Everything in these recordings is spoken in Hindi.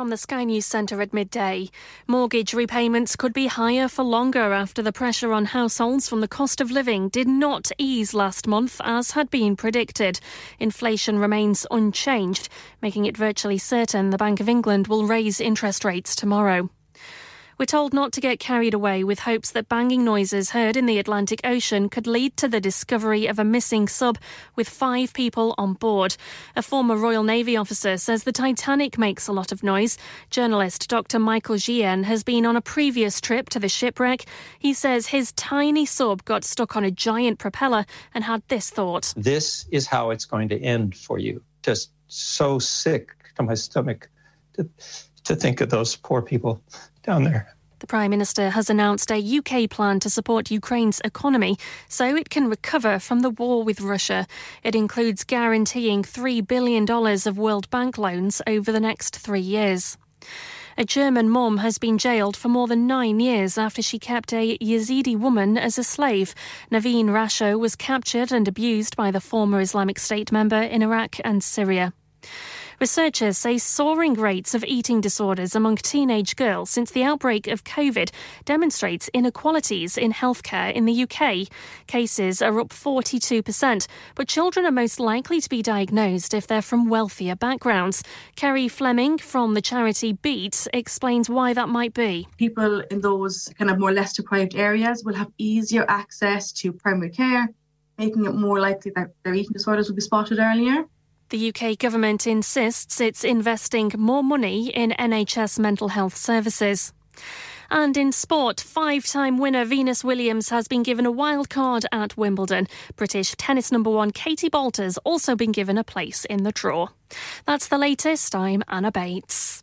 From the Sky News Centre at midday, mortgage repayments could be higher for longer after the pressure on households from the cost of living did not ease last month as had been predicted. Inflation remains unchanged, making it virtually certain the Bank of England will raise interest rates tomorrow. We're told not to get carried away with hopes that banging noises heard in the Atlantic Ocean could lead to the discovery of a missing sub with five people on board. A former Royal Navy officer says the Titanic makes a lot of noise. Journalist Dr. Michael Gien has been on a previous trip to the shipwreck. He says his tiny sub got stuck on a giant propeller and had this thought This is how it's going to end for you. Just so sick to my stomach to, to think of those poor people down there. The Prime Minister has announced a UK plan to support Ukraine's economy so it can recover from the war with Russia. It includes guaranteeing $3 billion of World Bank loans over the next three years. A German mom has been jailed for more than nine years after she kept a Yazidi woman as a slave. Naveen Rasho was captured and abused by the former Islamic State member in Iraq and Syria. Researchers say soaring rates of eating disorders among teenage girls since the outbreak of COVID demonstrates inequalities in healthcare in the UK. Cases are up 42%, but children are most likely to be diagnosed if they're from wealthier backgrounds. Kerry Fleming from the charity Beat explains why that might be. People in those kind of more less deprived areas will have easier access to primary care, making it more likely that their eating disorders will be spotted earlier. The UK government insists it's investing more money in NHS mental health services. And in sport, five time winner Venus Williams has been given a wild card at Wimbledon. British tennis number one Katie Boulter's also been given a place in the draw. That's the latest. I'm Anna Bates.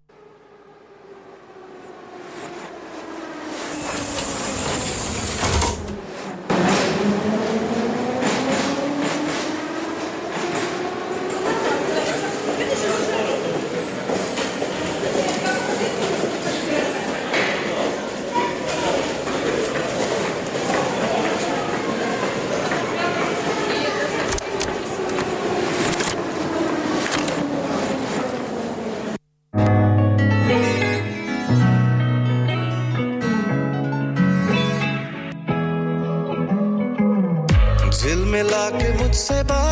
separé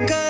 Because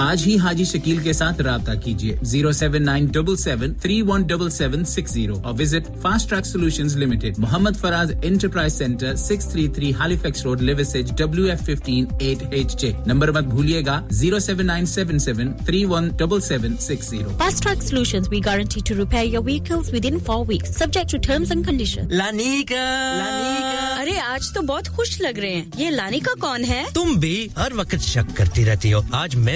आज ही हाजी शकील के साथ रहा कीजिए। Zero seven nine double seven three one double seven six zero. और visit Fast Track Solution Limited. Mohammad Faraz Enterprise Centre six three three Halifax Road Liversedge W F fifteen eight H J. Number मत भूलिएगा zero seven nine seven seven three one double seven six zero. Fast Track Solution we guarantee to repair your vehicles within four weeks subject to terms and condition Lanika अरे आज तो बहुत खुश लग रहे हैं। ये लानिका कौन है? तुम भी हर वक्त शक करती रहती हो। आज मैं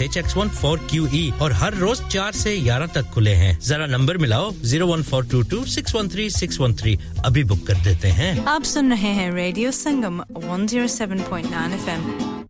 H X one four Q E और हर रोज चार से ग्यारह तक खुले हैं। जरा नंबर मिलाओ zero one four two two six one three six one three अभी बुक कर देते हैं। आप सुन रहे हैं Radio Sangam one zero seven point nine F M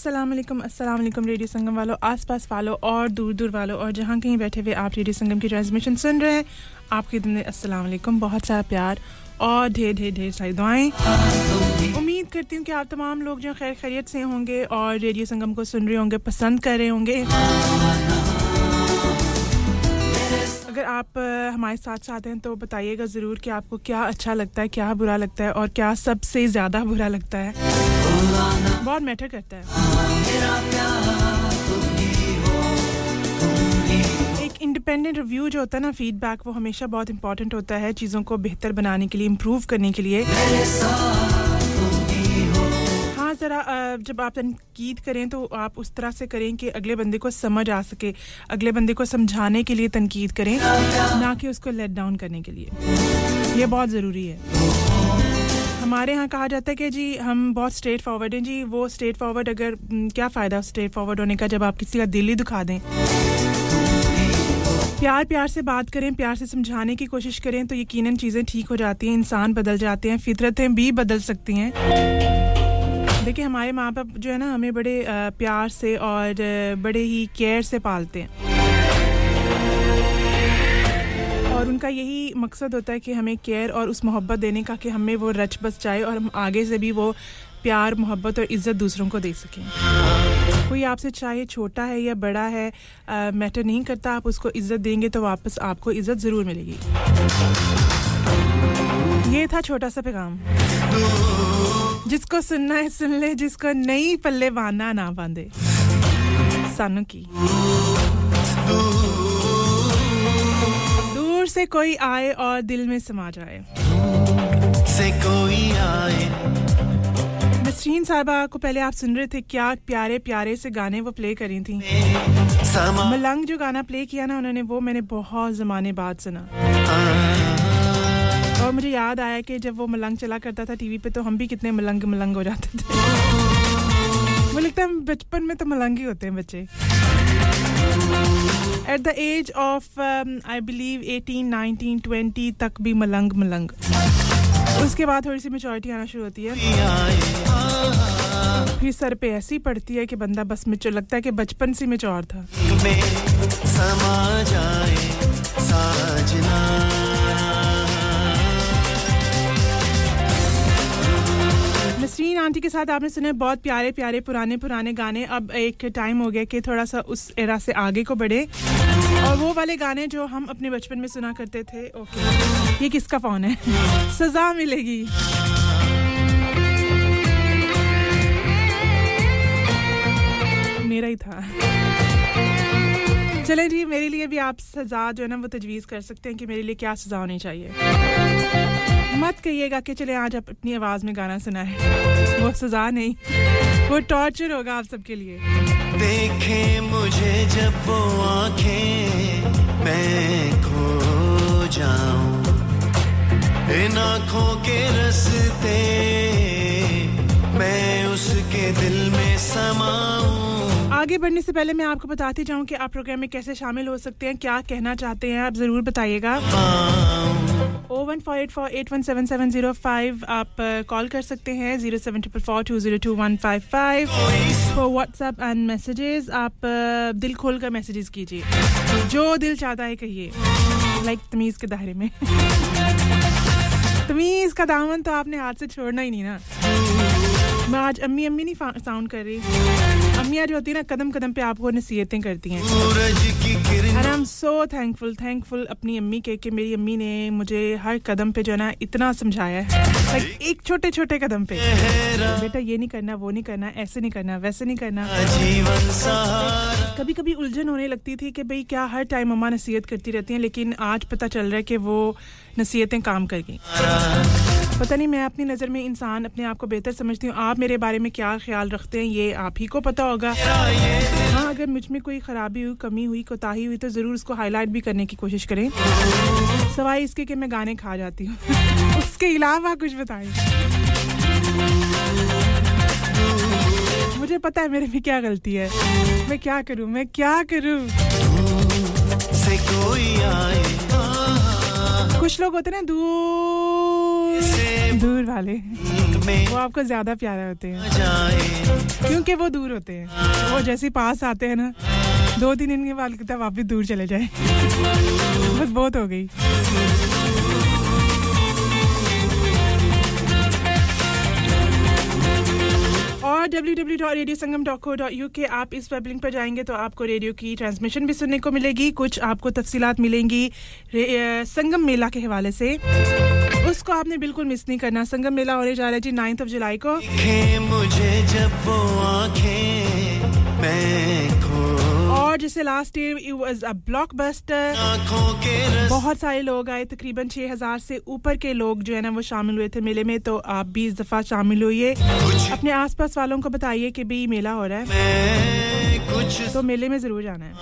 अस्सलाम वालेकुम अस्सलाम वालेकुम रेडियो संगम वालों, आसपास वालों और दूर दूर वालों और जहाँ कहीं बैठे हुए आप रेडियो संगम की ट्रांसमिशन सुन रहे हैं। आपके दिन में अस्सलाम वालेकुम बहुत सारा प्यार और ढेर ढेर ढेर सारी दुआएँ। उम्मीद करती हूँ कि आप तमाम लोग जो खैर खैरियत से होंगे और रेडियो संगम को सुन रहे होंगे, पसंद कर रहे होंगे। अगर आप हमारे साथ साथ हैं तो बताइएगा ज़रूर कि आपको क्या अच्छा लगता है, क्या बुरा लगता है और क्या सबसे ज़्यादा बुरा लगता है। बहुत मैटर करता है। एक इंडिपेंडेंट रिव्यू जो होता है ना फीडबैक वो हमेशा बहुत इंपॉर्टेंट होता है चीज़ों को बेहतर बनाने के लिए इम्प्रूव करने के लिए। हाँ ज़रा जब आप तनकीद करें तो आप उस तरह से करें कि अगले बंदे को समझ आ सके। अगले बंदे को समझाने के लिए तनकीद करें, ना कि उसको लेट डाउन करने के लिए। ये बहुत ज़रूरी है। हमारे यहाँ कहा जाता है कि जी, हम बहुत स्ट्रेट फॉरवर्ड हैं। जी, वो स्ट्रेट फॉरवर्ड अगर क्या फ़ायदा स्ट्रेट फॉरवर्ड होने का जब आप किसी का दिल ही दुखा दें? प्यार प्यार से बात करें, प्यार से समझाने की कोशिश करें तो यकीनन चीज़ें ठीक हो जाती हैं, इंसान बदल जाते हैं, फितरतें भी बदल सकती हैं। देखिए, हमारे माँ बाप जो है ना, हमें बड़े प्यार से और बड़े ही केयर से पालते हैं। और उनका यही मकसद होता है कि हमें केयर और उस मोहब्बत देने का, कि हमें वो रच बस जाए और हम आगे से भी वो प्यार, मोहब्बत और इज़्ज़त दूसरों को दे सकें। कोई आपसे चाहे छोटा है या बड़ा है मैटर नहीं करता, आप उसको इज़्ज़त देंगे तो वापस आपको इज़्ज़त ज़रूर मिलेगी। ये था छोटा सा पैगाम। जिसको सुनना है, सुन ले, जिसको नहीं पल्ले बांधना, ना बांधे। सानू की। से कोई आए और दिल में समा जाए। से कोई आए। नसरीन साहबा को पहले आप सुन रहे थे क्या प्यारे प्यारे से गाने वो प्ले करी थी। मलंग जो गाना प्ले किया ना उन्होंने वो मैंने बहुत जमाने बाद सुना। और मुझे याद आया कि जब वो मलंग चला करता था टीवी पे तो हम भी कितने मलंग मलंग हो जाते थे। मुझे लगता है बचपन में तो मलंग ही होते हैं बच्चे। At the age of I believe 18, 19, 20 तक भी मलंग मलंग। उसके बाद थोड़ी सी मेचोरिटी आना शुरू होती है। फिर सर पे ऐसी पड़ती है कि बंदा बस मिचो लगता है कि बचपन से मेचोर था। नसरीन आंटी के साथ आपने सुने बहुत प्यारे प्यारे, पुराने पुराने गाने। अब एक टाइम हो गया कि थोड़ा सा उस एरा से आगे को बढ़े। और वो वाले गाने जो हम अपने बचपन में सुना करते थे ओके ये किसका फ़ोन है? सजा मिलेगी। मेरा ही था। चले जी, मेरे लिए भी आप सजा जो है ना, वो तजवीज़ कर सकते हैं कि मेरे लिए क्या सजा होनी चाहिए। मत कहिएगा कि चले आज आप अपनी आवाज़ में गाना सुनाए वो सजा नहीं। वो टॉर्चर होगा आप सबके लिए। देखे मुझे जब वो आँखें मैं खो जाऊँ। इन आँखों के रस्ते मैं उसके दिल में समाऊं। आगे बढ़ने से पहले मैं आपको बताती जाऊँ कि आप प्रोग्राम में कैसे शामिल हो सकते हैं क्या कहना चाहते हैं आप ज़रूर बताइएगा। O one four eight four eight one seven seven zero five आप कॉल कर सकते हैं zero seven triple four two zero two one five five for WhatsApp and messages आप दिल खोल कर मैसेजेस कीजिए। जो दिल चाहता है कहिए। लाइक तमीज़ के दायरे में। तमीज़ का दामन तो आपने हाथ से छोड़ना ही नहीं ना। मैं आज अम्मी अम्मी नहीं साउंड कर रही। अम्मियाँ जो होती है ना कदम कदम पे आपको नसीहतें करती हैं। And I am so thankful thankful अपनी अम्मी के कि मेरी अम्मी ने मुझे हर कदम पे जो है ना इतना समझाया है। लाइक एक छोटे छोटे कदम पे। बेटा ये नहीं करना वो नहीं करना ऐसे नहीं करना वैसे नहीं करना। कभी कभी उलझन होने लगती थी कि भाई क्या हर टाइम अम्मा नसीहत करती रहती हैं लेकिन आज पता चल रहा है कि वो नसीहतें काम कर गई पता नहीं, मैं अपनी नज़र में इंसान अपने आप को बेहतर समझती हूँ। आप मेरे बारे में क्या ख्याल रखते हैं, ये आप ही को पता होगा। हाँ अगर मुझमें कोई ख़राबी हुई, कमी हुई, कोताही हुई तो ज़रूर उसको हाईलाइट भी करने की कोशिश करें। सवाई इसके कि मैं गाने खा जाती हूँ। उसके अलावा कुछ बताएँ। मुझे पता है मेरे में क्या गलती है। मैं क्या करूँ, मैं क्या करूँ? कुछ लोग होते हैं ना दूर दूर वाले। वो आपको ज़्यादा प्यारे होते हैं। क्योंकि वो दूर होते हैं। वो जैसे पास आते हैं ना, दो तीन दिन के बाद कितना वापिस दूर चले जाए। बस बहुत हो गई। और www.radiosangam.co.uk आप इस वेब लिंक पर जाएँगे तो आपको रेडियो की ट्रांसमिशन भी सुनने को मिलेगी, कुछ आपको तफसीलात मिलेंगी संगम मेला के हवाले से। उसको आपने बिल्कुल मिस नहीं करना। संगम मेला होने जा रहा है जी नाइन्थ ऑफ़ जुलाई को। मुझे जब वो आँखें, मैं और जैसे last year it was a blockbuster बहुत सारे लोग आए तकरीबन 6000 से ऊपर के लोग जो है ना वो शामिल हुए थे मेले में तो आप भी इस दफ़ा शामिल हुई अपने आसपास वालों को बताइए कि भी मेला हो रहा है। कुछ तो मेले में ज़रूर जाना है।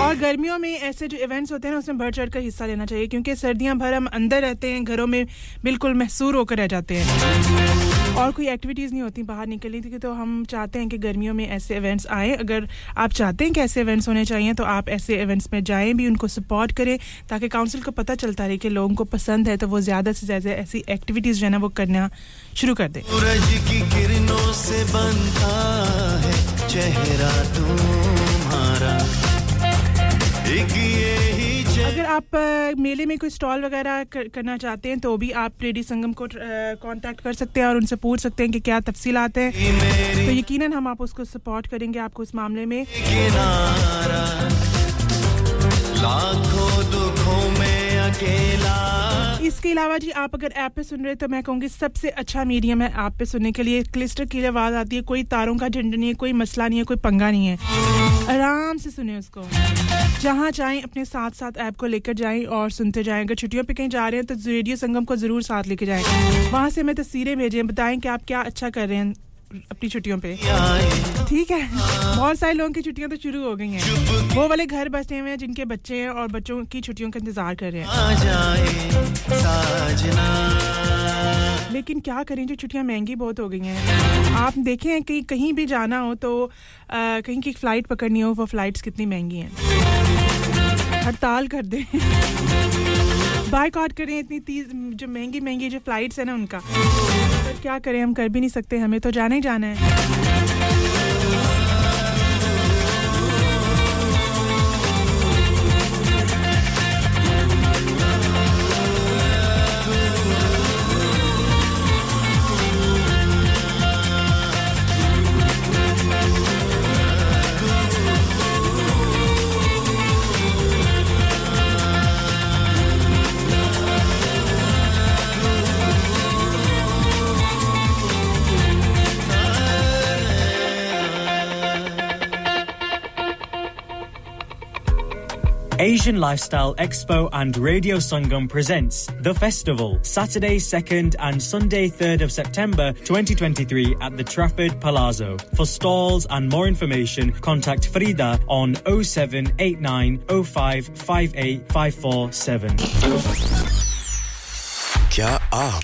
और गर्मियों में ऐसे जो इवेंट्स होते हैं ना उसमें बढ़ चढ़ कर हिस्सा लेना चाहिए क्योंकि सर्दियाँ भर हम अंदर रहते हैं घरों में बिल्कुल महसूर होकर रह जाते हैं। और कोई एक्टिविटीज़ नहीं होती बाहर निकलने की तो हम चाहते हैं कि गर्मियों में ऐसे इवेंट्स आए। अगर आप चाहते हैं कि ऐसे इवेंट्स होने चाहिए तो आप ऐसे इवेंट्स में जाएँ, भी उनको सपोर्ट करें, ताकि काउंसिल को पता चलता रहे कि लोगों को पसंद है तो वो ज़्यादा से ज़्यादा ऐसी एक्टिविटीज़ जो है ना वो करना शुरू कर दें। की किरणों से बनता है चेहरा तुम्हारा। आप मेले में कोई स्टॉल वगैरह करना चाहते हैं तो भी आप रेडी संगम को कांटेक्ट कर सकते हैं और उनसे पूछ सकते हैं कि क्या तफसीलात हैं। तो यकीनन हम आप उसको सपोर्ट करेंगे आपको इस मामले में। लाखों दुखों में इसके अलावा जी, आप अगर ऐप पे सुन रहे हैं तो मैं कहूँगी सबसे अच्छा मीडियम है ऐप पे सुनने के लिए। क्लिस्टर की आवाज़ आती है, कोई तारों का झंड नहीं है, कोई मसला नहीं है, कोई पंगा नहीं है। आराम से सुने उसको। जहाँ चाहें अपने साथ साथ ऐप को लेकर जाएँ और सुनते जाएँ। अगर छुट्टियों पे कहीं जा रहे हैं तो रेडियो संगम को ज़रूर साथ लेके जाएँ। वहाँ से हमें तस्वीरें भेजें, बताएँ कि आप क्या अच्छा कर रहे हैं। अपनी छुट्टियों पे। ठीक है। बहुत सारे लोगों की छुट्टियाँ तो शुरू हो गई हैं। वो वाले घर बसे हुए हैं जिनके बच्चे हैं और बच्चों की छुट्टियों का इंतज़ार कर रहे हैं। लेकिन क्या करें जो छुट्टियाँ महँगी बहुत हो गई हैं। आप देखें कि कहीं भी जाना हो तो आ, कहीं की फ़्लाइट पकड़नी हो वो फ़्लाइट्स कितनी महँगी हैं। हड़ताल कर दें। बाइकआउट करें इतनी तीज जो महँगी महँगी जो फ्लाइट्स है ना उनका। क्या करें, हम कर भी नहीं सकते, हमें तो जाना ही जाना है। Asian Lifestyle Expo and Radio Sangam presents The Festival, Saturday 2nd and Sunday 3rd of September 2023 at the Trafford Palazzo. For stalls and more information, contact Frida on 0789 05 क्या आप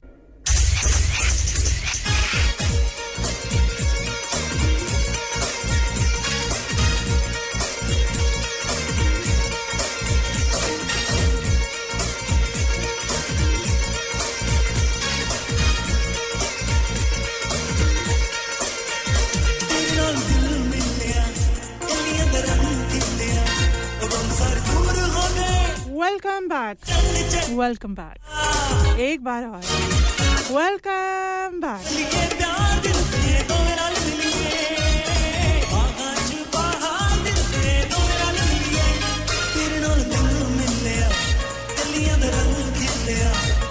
Welcome back welcome back एक बार और। वेलकम बैक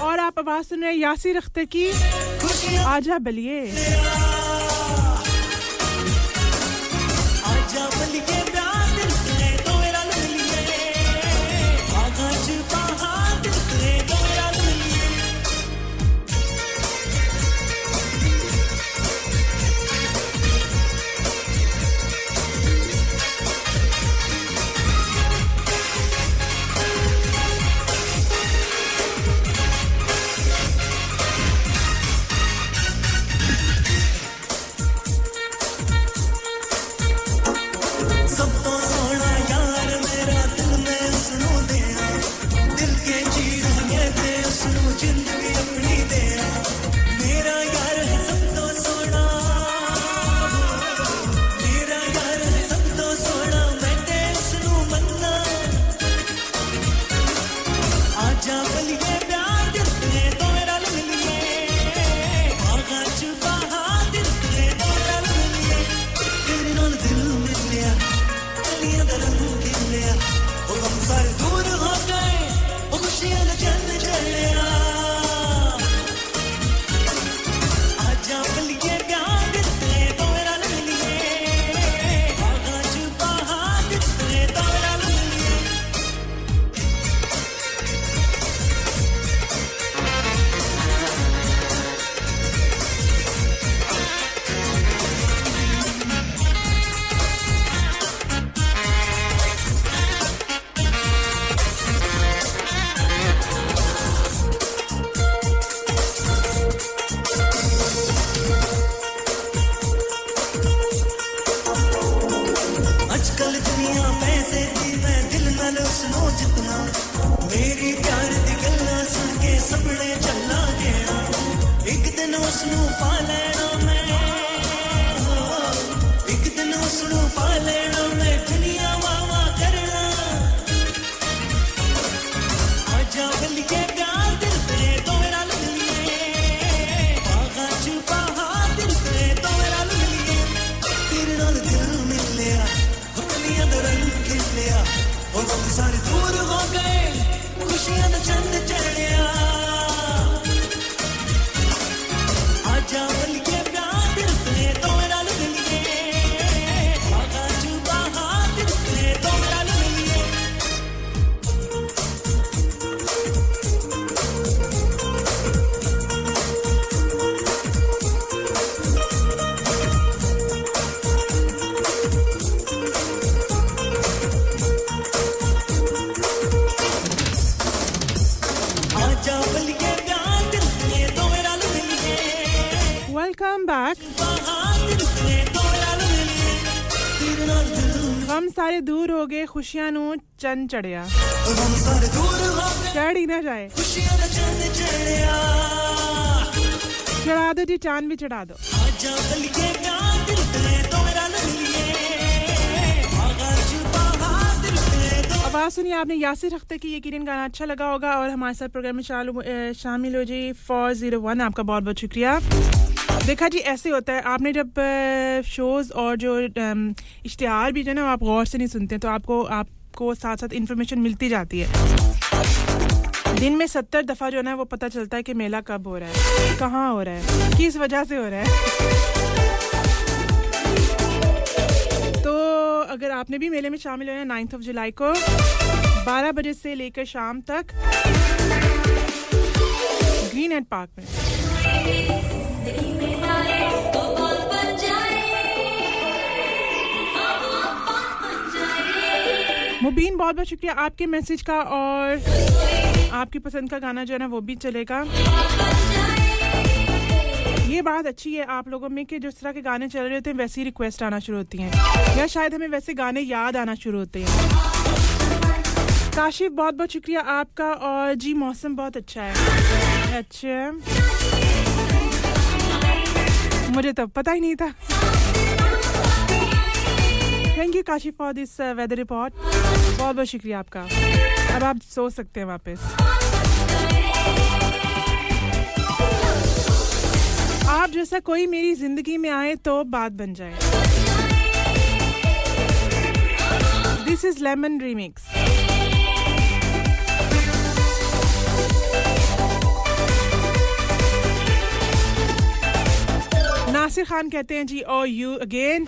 और आप आवाज़ सुन रहे यासिर अख्तर की आजा बलिए। आजा बलिए सारे दूर हो गए। खुशियाँ तो चंद चढ़िया। सारे दूर हो गए, खुशियाँ नु चन चढ़िया चढ़ ही ना जाए। चढ़ा दो जी, चाँद भी चढ़ा दो। आवाज़ सुनिए, आपने यासिर अख्तर की यकीन गाना अच्छा लगा होगा और हमारे साथ प्रोग्राम में शामिल हो जी, फोर ज़ीरो वन। आपका बहुत बहुत शुक्रिया। देखा जी, ऐसे होता है। आपने जब शोज़ और जो इश्तहार भी जो ना, आप गौर से नहीं सुनते तो आपको आपको साथ साथ इन्फॉर्मेशन मिलती जाती है। दिन में सत्तर दफ़ा जो है ना, वो पता चलता है कि मेला कब हो रहा है, कहाँ हो रहा है, किस वजह से हो रहा है। तो अगर आपने भी मेले में शामिल होना नाइन्थ ऑफ़ जुलाई को 12 बजे से लेकर शाम तक ग्रीन एंड पार्क में। मुबीन, बहुत बहुत शुक्रिया आपके मैसेज का और आपकी पसंद का गाना जो है ना, वो भी चलेगा। ये बात अच्छी है आप लोगों में कि जिस तरह के गाने चल रहे होते हैं, वैसी रिक्वेस्ट आना शुरू होती हैं। या शायद हमें वैसे गाने याद आना शुरू होते हैं। काशिफ, बहुत बहुत शुक्रिया आपका और जी, मौसम बहुत अच्छा है। अच्छा। मुझे तो पता ही नहीं था। Thank you Kashif for this weather report बहुत बहुत शुक्रिया आपका। अब आप सो सकते हैं वापस। आप जैसा कोई मेरी ज़िंदगी में आए तो बात बन जाए। This is lemon remix Nasir Khan कहते हैं, जी ओ यू अगेन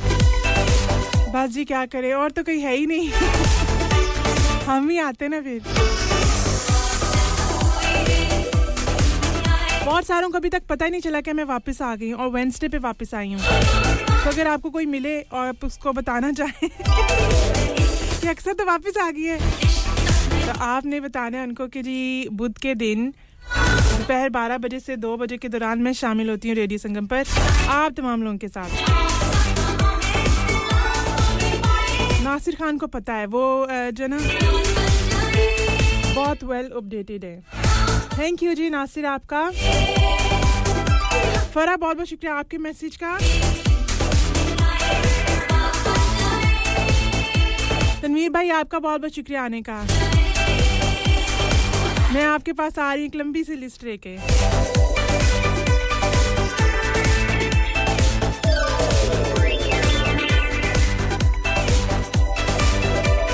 बस जी क्या करें? और तो कोई है ही नहीं। हम ही आते ना फिर। बहुत सारों को अभी तक पता ही नहीं चला कि मैं वापस आ गई हूँ और वेंसडे पे वापस आई हूँ। तो अगर आपको कोई मिले और आप उसको बताना चाहें कि अक्सर तो वापस आ गई है तो आपने बताना उनको कि, जी, बुध के दिन दोपहर 12 बजे से 2 बजे के दौरान मैं शामिल होती हूँ रेडियो संगम पर। आप तमाम लोगों के साथ। नासिर खान को पता है, वो जो ना, बहुत वेल अपडेटेड है। थैंक यू जी नासिर आपका। फरा बहुत बहुत शुक्रिया आपके मैसेज का। तनवीर भाई, आपका बहुत बहुत शुक्रिया आने का। मैं आपके पास आ रही एक लंबी सी लिस्ट लेके।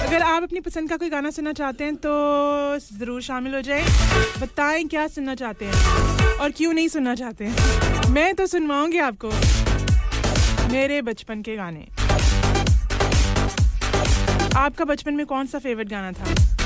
अगर आप अपनी पसंद का कोई गाना सुनना चाहते हैं तो ज़रूर शामिल हो जाए। बताएँ क्या सुनना चाहते हैं और क्यों नहीं सुनना चाहते हैं। मैं तो सुनवाऊँगी आपको मेरे बचपन के गाने। आपका बचपन में कौन सा फेवरेट गाना था?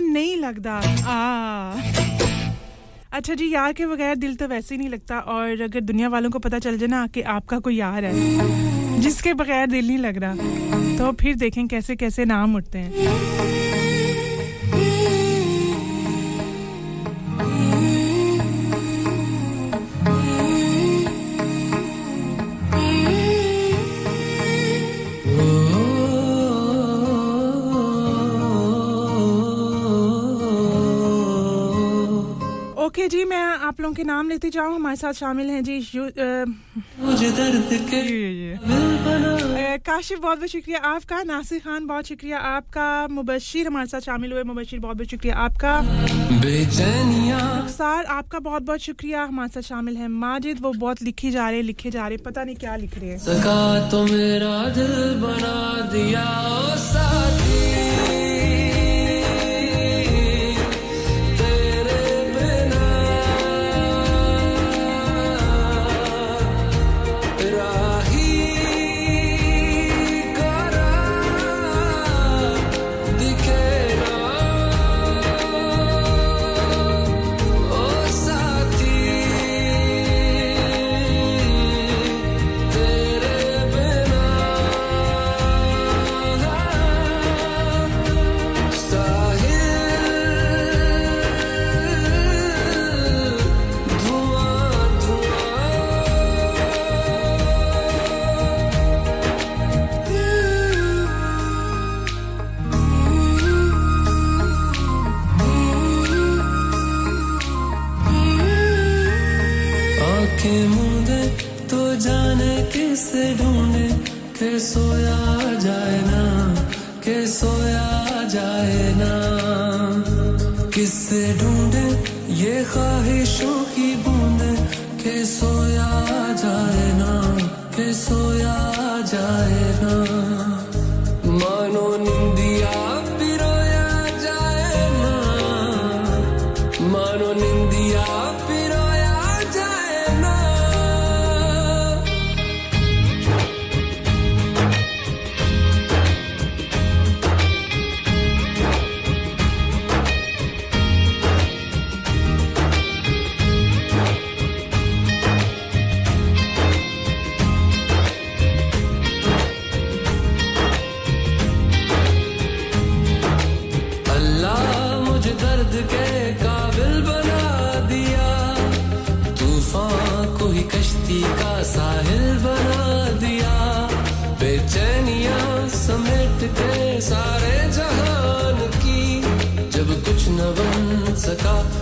दिल ਨਹੀਂ नहीं लगता। अच्छा जी, यार के बगैर दिल तो वैसे ही नहीं लगता। और अगर दुनिया वालों को पता चल जाए ना कि आपका कोई यार है, जिसके बगैर दिल नहीं लग रहा तो फिर देखें कैसे कैसे नाम उठते हैं। जी मैं आप लोगों के नाम लेती जाऊँ। हमारे साथ शामिल हैं जी काशिफ बहुत बहुत शुक्रिया आपका। नासिर खान बहुत शुक्रिया आपका। मुबशिर हमारे साथ शामिल हुए मुबशिर बहुत बहुत शुक्रिया आपका। सार आपका बहुत बहुत शुक्रिया। हमारे साथ शामिल है माजिद वो बहुत लिखी जा रहे लिखे जा रहे पता नहीं क्या लिख रहे हैं। तो मेरा दिल बना दिया के सोया जाए ना, के सोया जाए ना। किससे ढूंढे, ये ख्वाहिशों की बूंदे, के सोया जाए ना, के सोया जाए ना। मानो नींद cop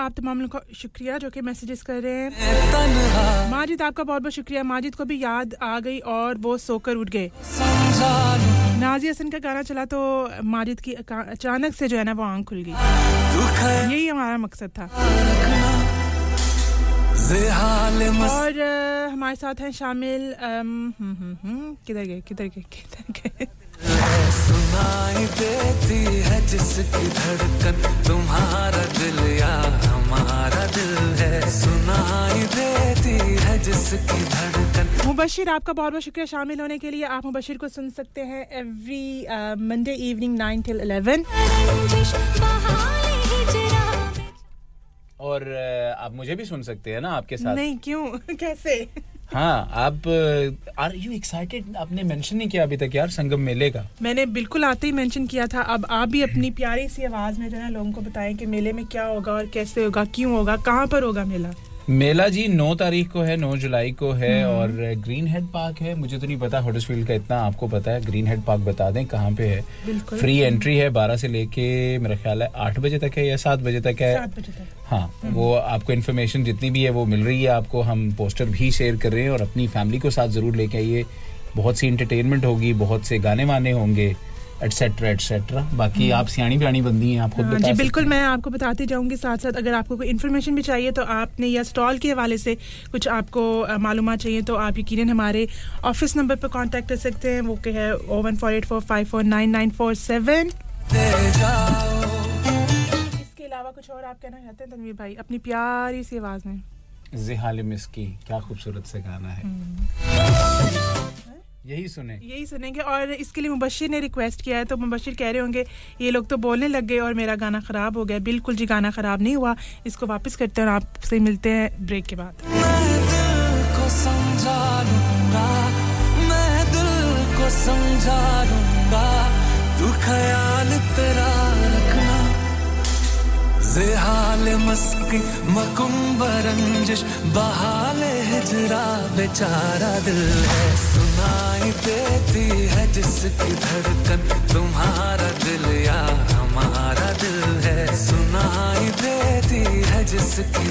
आप तमाम लोगों का शुक्रिया जो कि मैसेजेस कर रहे हैं। माजिद आपका बहुत बहुत शुक्रिया। माजिद को भी याद आ गई और वो सोकर उठ गए। नाजी हसन का गाना चला तो माजिद की अचानक से जो है ना वो आँख खुल गई। यही हमारा मकसद था। और हमारे साथ हैं शामिल हम्म, हम्म, हम्म, किधर गए किधर गए किधर गए? सुनाई देती है जिसकी धड़कन तुम्हारा दिल या हमारा दिल है। सुनाई देती है जिसकी धड़कन। मुबशिर आपका बहुत बहुत शुक्रिया शामिल होने के लिए। आप मुबशिर को सुन सकते हैं every Monday evening nine till eleven और आप मुझे भी सुन सकते हैं ना आपके साथ? नहीं क्यों? कैसे? हाँ आप आर यू एक्साइटेड आपने मेंशन नहीं किया अभी तक यार, संगम मेले का। मैंने बिल्कुल आते ही मेंशन किया था। अब आप भी अपनी प्यारी सी आवाज़ में जो है लोगों को बताएँ कि मेले में क्या होगा और कैसे होगा, क्यों होगा, कहाँ पर होगा मेला? मेला जी नौ तारीख को है नौ जुलाई को है। और ग्रीन हेड पार्क है। मुझे तो नहीं पता हॉडर्सफील्ड का इतना आपको पता है। ग्रीन हेड पार्क बता दें कहाँ पे है। फ्री एंट्री है बारह से लेके मेरा ख्याल है आठ बजे तक है या सात बजे तक है। हाँ हम्म। वो आपको इन्फॉर्मेशन जितनी भी है वो मिल रही है आपको। हम पोस्टर भी शेयर कर रहे हैं और अपनी फैमिली को साथ ज़रूर लेके आइए। बहुत सी इंटरटेनमेंट होगी बहुत से गाने वाने होंगे। एटसेट्रा एटसेट्रा बाकी हम्म। आप सियाणी ब्याणी बंदी हैं आप खुद हाँ, जी बिल्कुल मैं आपको बताती जाऊँगी साथ साथ। अगर आपको कोई इन्फॉर्मेशन भी चाहिए तो आपने या स्टॉल के हवाले से कुछ आपको मालूम चाहिए तो आप यकीन हमारे ऑफ़िस नंबर पर कांटेक्ट कर सकते हैं। वो के है O one four eight four five four nine nine four seven इसके अलावा कुछ और आप कहना चाहते हैं तनवीर भाई? अपनी प्यारी सी आवाज़ में। जिहाल मिसकी क्या खूबसूरत से गाना है। हम्म। यही सुने। यही सुनेंगे और इसके लिए मुबशिर ने रिक्वेस्ट किया है तो मुबशिर कह रहे होंगे ये लोग तो बोलने लग गए और मेरा गाना ख़राब हो गया। बिल्कुल जी गाना ख़राब नहीं हुआ। इसको वापस करते हैं और आपसे मिलते हैं ब्रेक के बाद। समझा लूँगा तू ख्याल तेरा जिहाल मस्की मकुम्ब रंजिश बहाल हिजरा, बेचारा दिल है। सुनाई देती है जिसकी धड़कन, तुम्हारा दिल या हमारा दिल है। सुनाई देती है जिसकी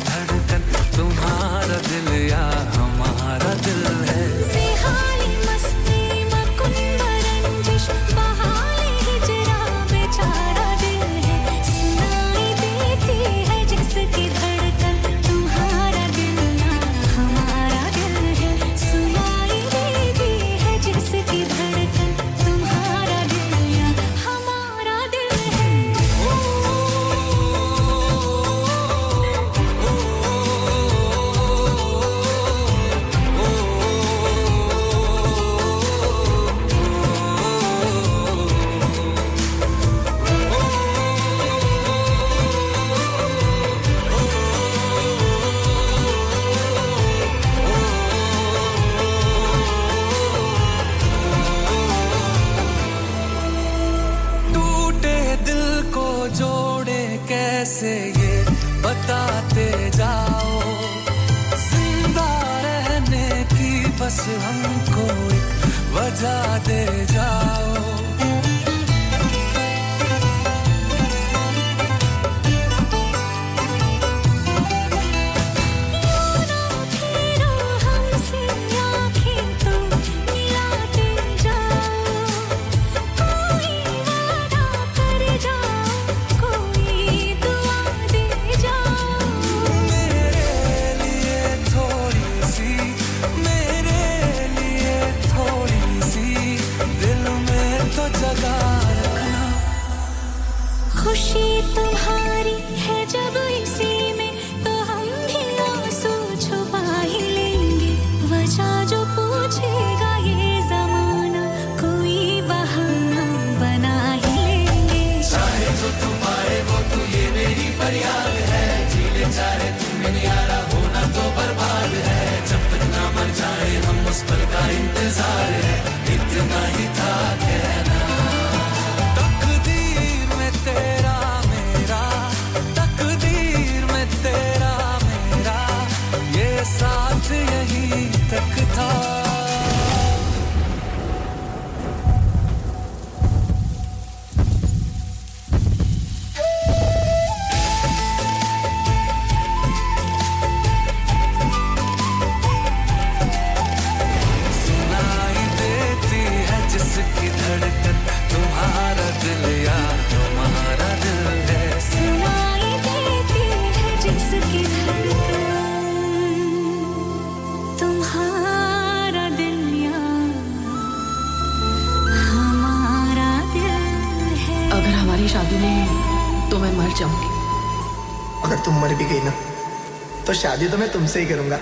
शादी तो मैं तुमसे ही करूँगा।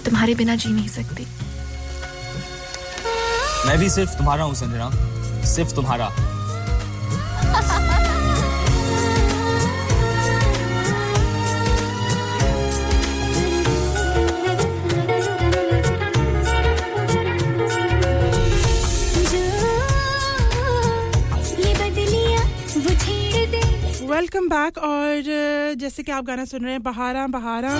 तुम्हारे बिना जी नहीं सकती। मैं भी सिर्फ़ तुम्हारा हूँ संजना सिर्फ़ तुम्हारा। वेलकम बैक और जैसे कि आप गाना सुन रहे हैं बहारा बहारा।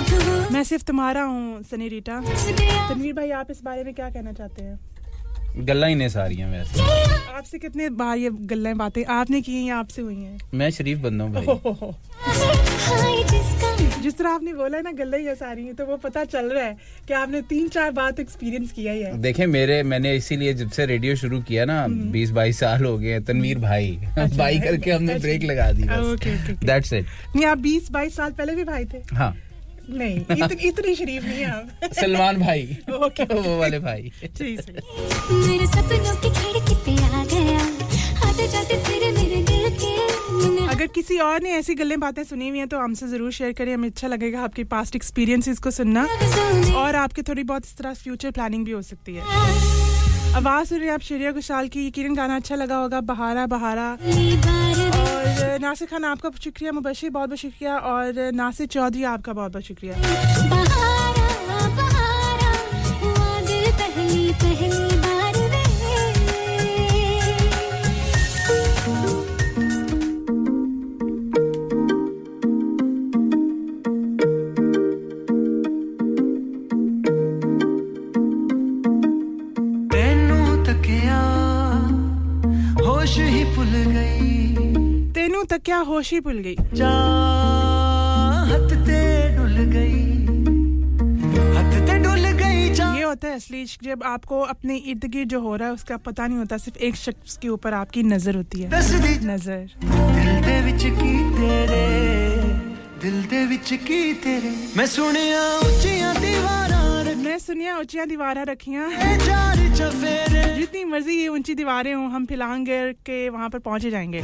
मैं सिर्फ़ तुम्हारा हूँ सनी रीटा। तनवीर भाई आप इस बारे में क्या कहना चाहते हैं? गल्ला ही ने सारी हैं वैसे। आपसे कितने बार ये गल्ला बातें आपने की हैं या आपसे हुई हैं? मैं शरीफ बंदा हूँ भाई। जिस तरह आपने बोला है ना गल्ला ही सारी हैं तो वो पता चल रहा है कि आपने तीन चार बात एक्सपीरियंस किया ही है। देखें मेरे मैंने इसीलिए जब से रेडियो शुरू किया ना हम्म। बीस बाईस साल हो गए तनवीर भाई। अच्छा। भाई करके हमने ब्रेक लगा दी दैट्स इट नहीं आप बीस बाईस साल पहले भी भाई थे? हाँ। नहीं इतनी इतनी शरीफ नहीं है आप। सलमान भाई। ओके वो वाले भाई। मेरे सपनों अगर किसी और ने ऐसी गल्ले बातें सुनी हुई हैं तो हमसे ज़रूर शेयर करें। हमें अच्छा लगेगा आपके पास्ट एक्सपीरियंसेस को सुनना। और आपके थोड़ी बहुत इस तरह फ्यूचर प्लानिंग भी हो सकती है। आवाज़ सुन रहे आप शरिया घोषाल की। यकीन गाना अच्छा लगा होगा। बहारा बहारा। और नासिर खान, आपका शुक्रिया। मुबशी बहुत बहुत शुक्रिया। और नासिर चौधरी, आपका बहुत बहुत शुक्रिया। क्या होश ही भूल गई? ये होता है असली जब आपको अपने इर्द गिर्द जो हो रहा है उसका पता नहीं होता सिर्फ़ एक शख्स के ऊपर आपकी नज़र होती है। नज़र। दिल दे विच की तेरे दिल दे विच की तेरे। मैं सुनिया ऊंचियाँ दीवारां मैं सुनिया ऊंचियाँ दीवारां रखियाँ। जितनी मर्ज़ी ये ऊँची दीवारें हो हम फिलांगे के वहाँ पर पहुँचे जाएँगे।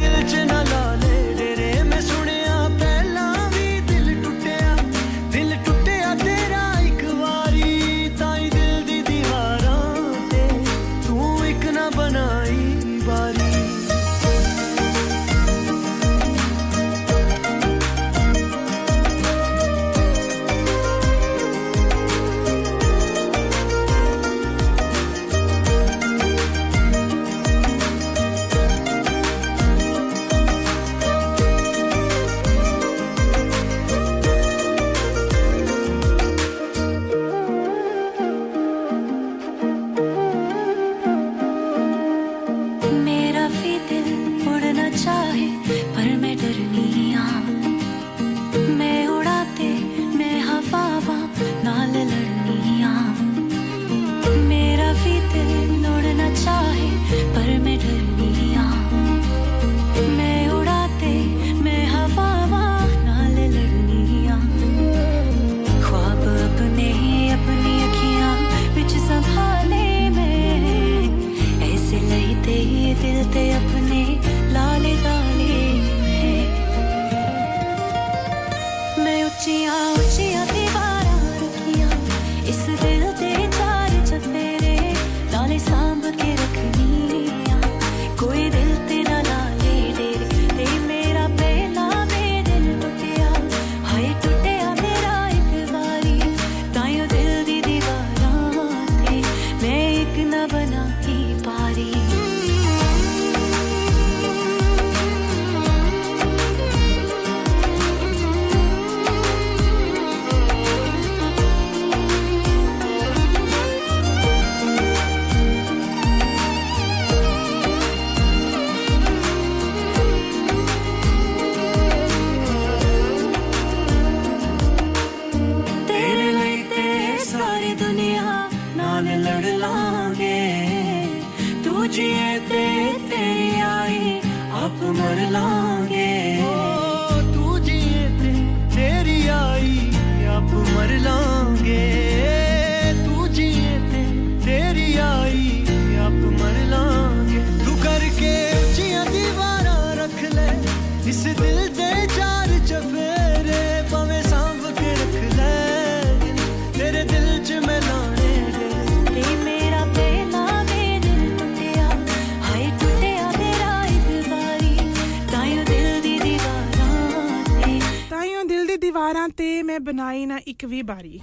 ਮੈਂ ਬਣਾਈ ਨਾ ਇੱਕ ਵੀ ਬਾਰੀ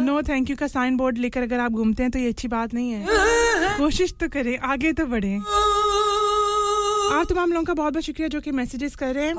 नो थैंक यू का साइन बोर्ड लेकर अगर आप घूमते हैं तो ये अच्छी बात नहीं है कोशिश तो करें आगे तो बढ़ें आप तमाम लोगों का बहुत बहुत शुक्रिया जो कि मैसेजेस कर रहे हैं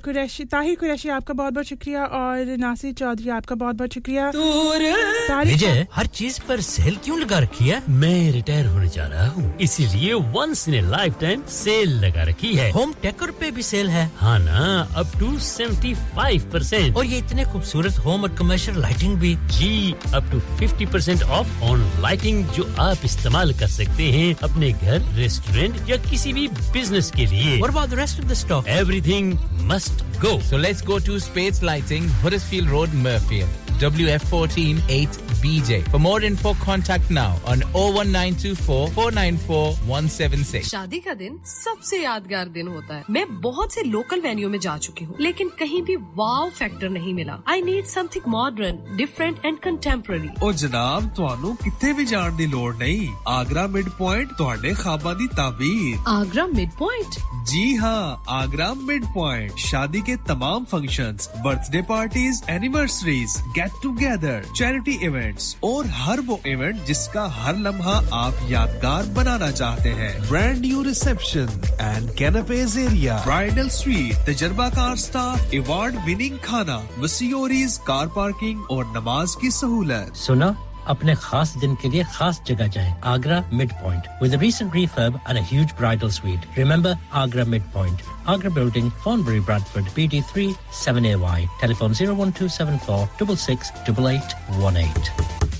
कुरैशी ताहिर कुरैशी आपका बहुत बहुत शुक्रिया और नासिर चौधरी आपका बहुत बहुत शुक्रिया तारिक विजय हर चीज़ पर सेल क्यों लगा रखी है? मैं रिटायर होने जा रहा हूँ। इसीलिए once in a lifetime sale लगा रखी है। होम टेकर पे भी सेल है। हाँ ना up to seventy five percent और ये इतने खूबसूरत होम और कमर्शियल लाइटिंग भी। जी up to fifty percent off on lighting जो आप इस्तेमाल कर सकते हैं अपने घर रेस्टोरेंट या किसी भी बिज़नेस के लिए। और about rest of the stock? Everything must go. So let's go to Spades Lighting, Huddersfield Road, Murfield. WF14 8BJ. For more info, contact now on 01924 494 176. शादी का दिन सबसे यादगार दिन होता है मैं बहुत से लोकल वेन्यू में जा चुकी हूँ लेकिन कहीं भी वाव फैक्टर नहीं मिला I need something modern different and contemporary ਉਹ ਜਨਾਬ ਤੁਹਾਨੂੰ ਕਿੱਥੇ ਵੀ ਜਾਣ ਦੀ ਲੋੜ ਨਹੀਂ ਆਗਰਾ ਮਿਡ ਪੁਆਇੰਟ ਤੁਹਾਡੇ ਖਾਬਾਂ ਦੀ ਤਾਬੀਰ आगरा मिड पॉइंट जी हाँ आगरा मिड पॉइंट शादी के तमाम functions, birthday parties anniversaries get together charity events और हर वो इवेंट जिसका हर लम्हा आप यादगार बनाना चाहते हैं। Brand new reception and canopy area bridal suite तजर्बाकार staff award winning खाना मसीोरीज कार पार्किंग और नमाज़ की सहूलत। सुना अपने खास दिन के लिए खास जगह जाएं Agra mid point with recent refurb and a huge bridal suite remember agra mid point agra building thornbury bradford bd3 7ay telephone 01274 668818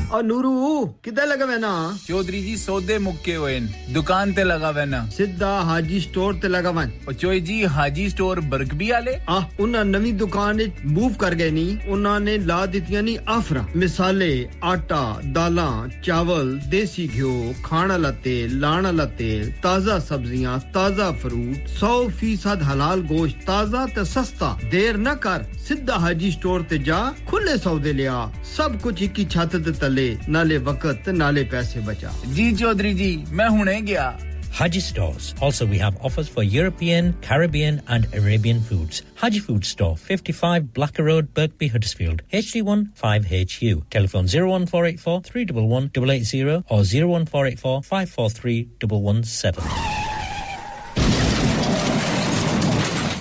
that's 01484 456 257 और नूरू किधर लगा वैना चौधरी जी सौदे मुक्के हुए दुकान ते लगा वैना सिद्धा हाजी स्टोर ते लगा वन और चोई जी हाजी स्टोर बरकबी वाले आ उन्हें नवी दुकान मूव कर गए नी। उन्होंने ला दितियाँ नी आफरा। मिसाले आटा दाला चावल देसी घ्यो खाण वाला तेल लाण वाला तेल ताज़ा सब्ज़ियाँ ताज़ा फ्रूट सौ फ़ीसद हलाल गोश्त ताज़ा ते सस्ता। देर न कर सिद्धा हाजी स्टोर ते जा खुले सौदे लिया। सब कुछ एक ही छत ਚੱਲੇ ਨਾਲੇ ਵਕਤ ਨਾਲੇ ਪੈਸੇ ਬਚਾ ਜੀ ਚੌਧਰੀ ਜੀ ਮੈਂ ਹੁਣੇ ਗਿਆ Haji stores. Also, we have offers for European, Caribbean, and Arabian foods. Haji Food Store, 55 Blacker Road, Birkby, Huddersfield, HD1 5HU. Telephone 01484 311 880 or 01484 543 117.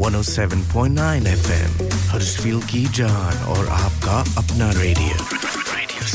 107.9 FM हर्षफील की जान और आपका अपना radio radio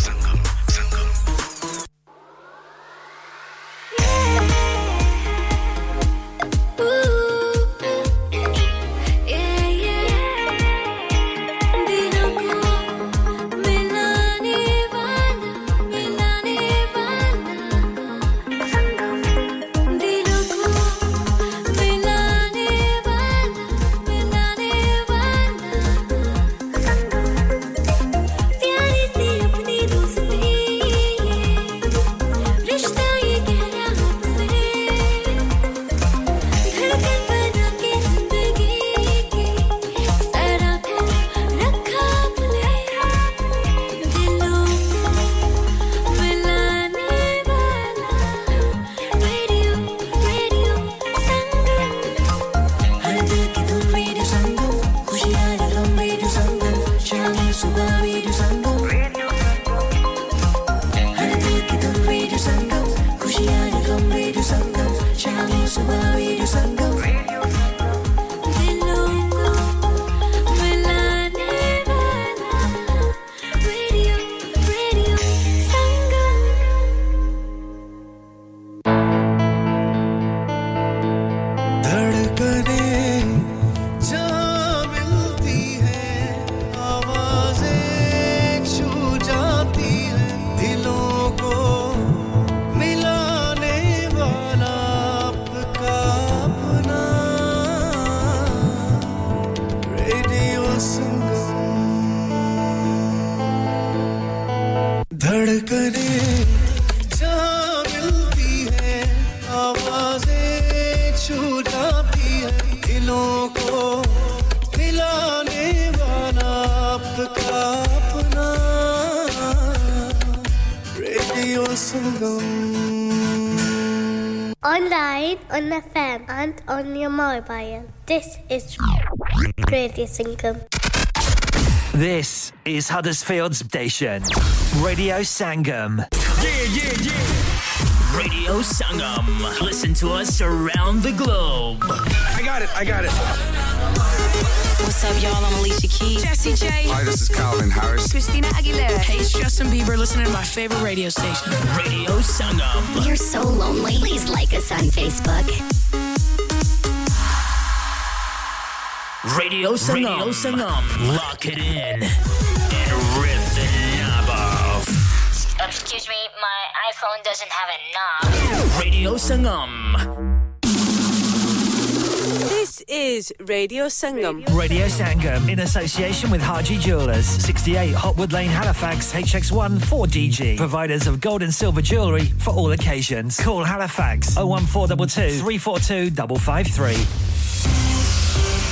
This is Huddersfield Station, Radio Sangam. Yeah, yeah, yeah. Radio Sangam. Listen to us around the globe. I got it, I got it. What's up, y'all? I'm Alicia Keys. Jesse J. Hi, this is Calvin Harris. Christina Aguilera. Hey, it's Justin Bieber listening to my favorite radio station, Radio Sangam. You're so lonely. Please like us on Facebook. Radio Sangam. Radio Sangam. Lock it in and rip the knob off. Excuse me, my iPhone doesn't have a knob. Radio Sangam. This is Radio Sangam. Radio Sangam in association with Haji Jewelers, 68 Hotwood Lane, Halifax, HX1 4DG. Providers of gold and silver jewellery for all occasions. Call Halifax 01422 342 553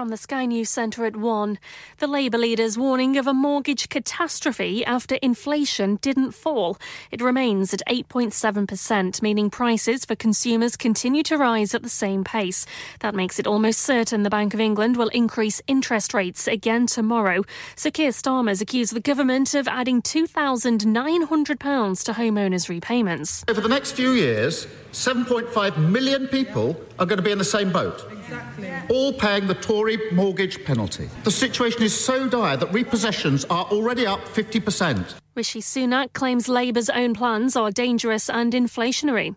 From the Sky News Centre at 1, the Labour leader's warning of a mortgage catastrophe after inflation didn't fall. It remains at 8.7%, meaning prices for consumers continue to rise at the same pace. That makes it almost certain the Bank of England will increase interest rates again tomorrow. So Keir Starmer's accused the government of adding £2,900 to homeowners' repayments. Over the next few years, 7.5 million people are going to be in the same boat. Exactly. All paying the Tory mortgage penalty. The situation is so dire that repossessions are already up 50%. Rishi Sunak claims Labour's own plans are dangerous and inflationary.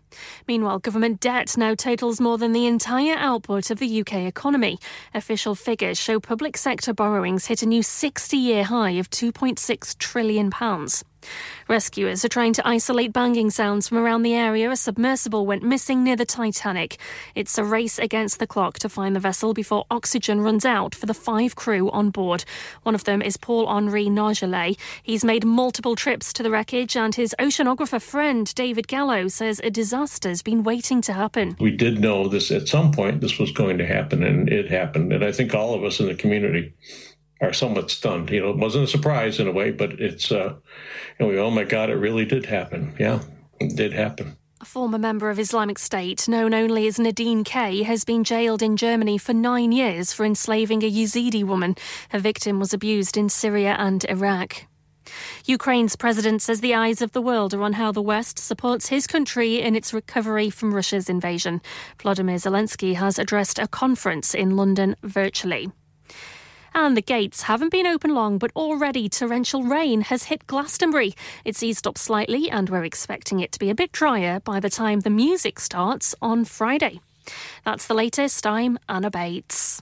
Meanwhile, government debt now totals more than the entire output of the UK economy. Official figures show public sector borrowings hit a new 60 year high of £2.6 trillion. Rescuers are trying to isolate banging sounds from around the area. A submersible went missing near the Titanic. It's a race against the clock to find the vessel before oxygen runs out for the five crew on board. One of them is Paul Henri Nargelet. He's made multiple trips to the wreckage, and his oceanographer friend David Gallo says a disaster's been waiting to happen. We did know this at some point this was going to happen, and it happened. And I think all of us in the community are somewhat stunned. You know, it wasn't a surprise in a way, but it's, uh, you know, oh my God, it really did happen. Yeah, it did happen. A former member of Islamic State, known only as Nadine K, has been jailed in Germany for nine years for enslaving a Yazidi woman. Her victim was abused in Syria and Iraq. Ukraine's president says the eyes of the world are on how the West supports his country in its recovery from Russia's invasion. Vladimir Zelensky has addressed a conference in London virtually. And the gates haven't been open long, but already torrential rain has hit Glastonbury. It's eased up slightly, and we're expecting it to be a bit drier by the time the music starts on Friday. That's the latest. I'm Anna Bates.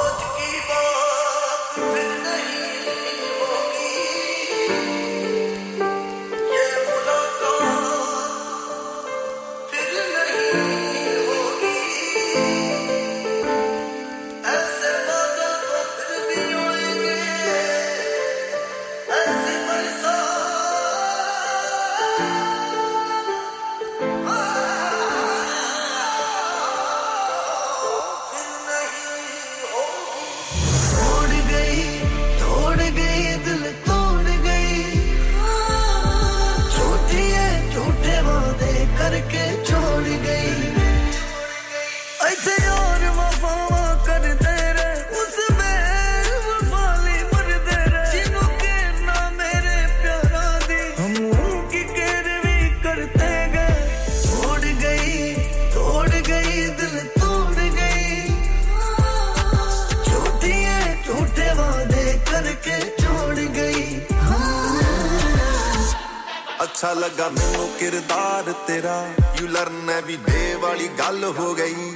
ਅੱਛਾ ਲੱਗਾ ਮੈਨੂੰ ਕਿਰਦਾਰ ਤੇਰਾ। ਯੂ ਲਰਨ ਐਵਰੀ ਵਾਲੀ ਗੱਲ ਹੋ ਗਈ।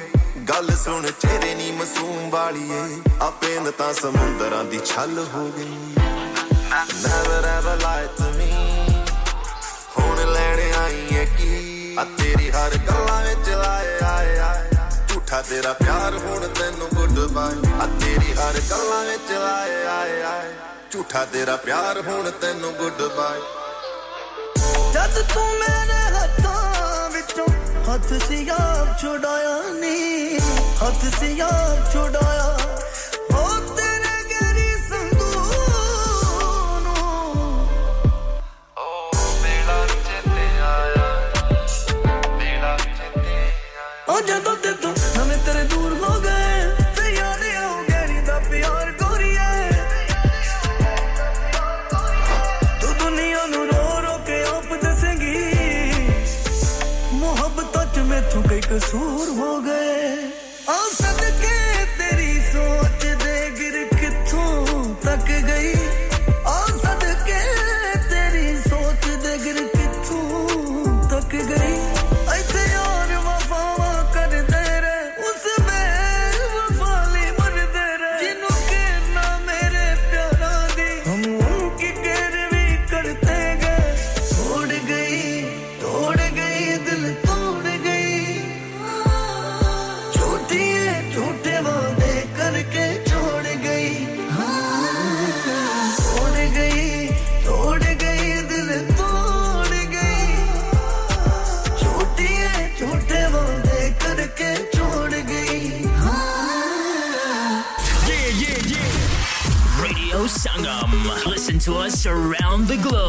ਗੱਲ ਸੁਣ ਚਿਹਰੇ ਨੀ ਮਾਸੂਮ ਵਾਲੀਏ ਆਪੇ ਨ ਤਾਂ ਸਮੁੰਦਰਾਂ ਦੀ ਛਲ ਹੋ ਗਈ। Never ever lie to me ਹੁਣ ਲੈਣ ਆਈ ਏ ਕੀ? ਆ ਤੇਰੀ ਹਰ ਗੱਲਾਂ ਵਿੱਚ ਲਾਏ ਆਏ ਆਏ। ਝੂਠਾ ਤੇਰਾ ਪਿਆਰ ਹੁਣ ਤੈਨੂੰ ਗੁੱਡ ਬਾਏ। ਆ ਤੇਰੀ ਹਰ ਗੱਲਾਂ ਵਿੱਚ ਲਾਏ ਆਏ ਆਏ। ਝੂਠਾ ਤੇਰਾ ਪਿਆਰ ਹੁਣ ਤੈਨੂੰ ਗੁੱਡ ਬਾਏ। ਜਦ ਤੂੰ ਮੇਰੇ ਹੱਥਾਂ ਵਿੱਚੋਂ ਹੱਥ ਸੀ ਆਪ ਛੁਡਾਇਆ ਨਹੀਂ ਹੱਥ ਸੀ ਆਪ ਛੁਡਾਇਆ। ਜਦੋਂ ਤੇ ਤੂੰ the globe.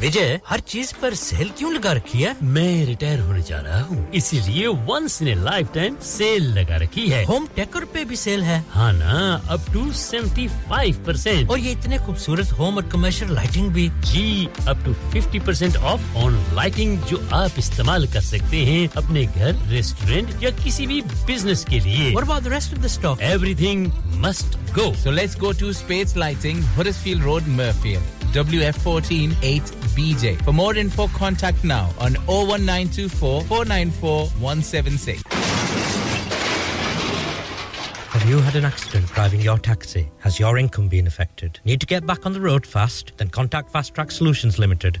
विजय हर चीज़ पर सेल क्यों लगा रखी है? मैं रिटायर होने जा रहा हूँ। इसीलिए once in life time sale लगा रखी है। होम टेकर पे भी सेल है। हाँ ना अप टू 75 परसेंट और ये इतने खूबसूरत होम और कमर्शियल लाइटिंग भी। जी up to 50 percent off on lighting जो आप इस्तेमाल कर सकते हैं अपने घर रेस्टोरेंट या किसी भी बिज़नेस के लिए। What about the rest of the stock? Everything must go. So let's go to Spades Lighting, Huddersfield Road, Murfield. WF14 8BJ. For more info, contact now on 01924 494 176. Have you had an accident driving your taxi? Has your income been affected? Need to get back on the road fast? Then contact Fast Track Solutions Limited,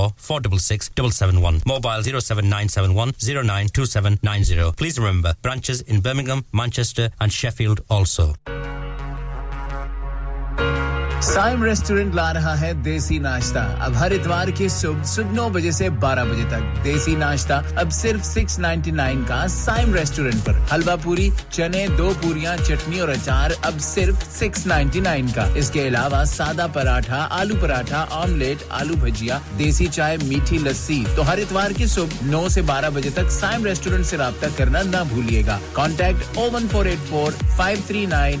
four four double six double seven one. Mobile zero seven nine seven one zero nine two seven nine zero. Please remember branches in Birmingham, Manchester, and Sheffield also. Saim restaurant ला रहा है देसी नाश्ता। अब हर इतवार की सुबह सुबह नौ बजे से 12 बजे तक। देसी नाश्ता अब सिर्फ़ 6.99 का साइम रेस्टोरेंट पर। हलवा पूरी, चने, दो पूरियाँ, चटनी और अचार अब सिर्फ़ 6.99 का। इसके अलावा सादा पराठा, आलू पराठा, ऑमलेट, आलू भजिया, देसी चाय, मीठी लस्सी। तो हर इतवार की सुबह नौ से 12 बजे तक साइम रेस्टोरेंट ऐसी रब्ता करना न भूलिएगा। Contact 01484 539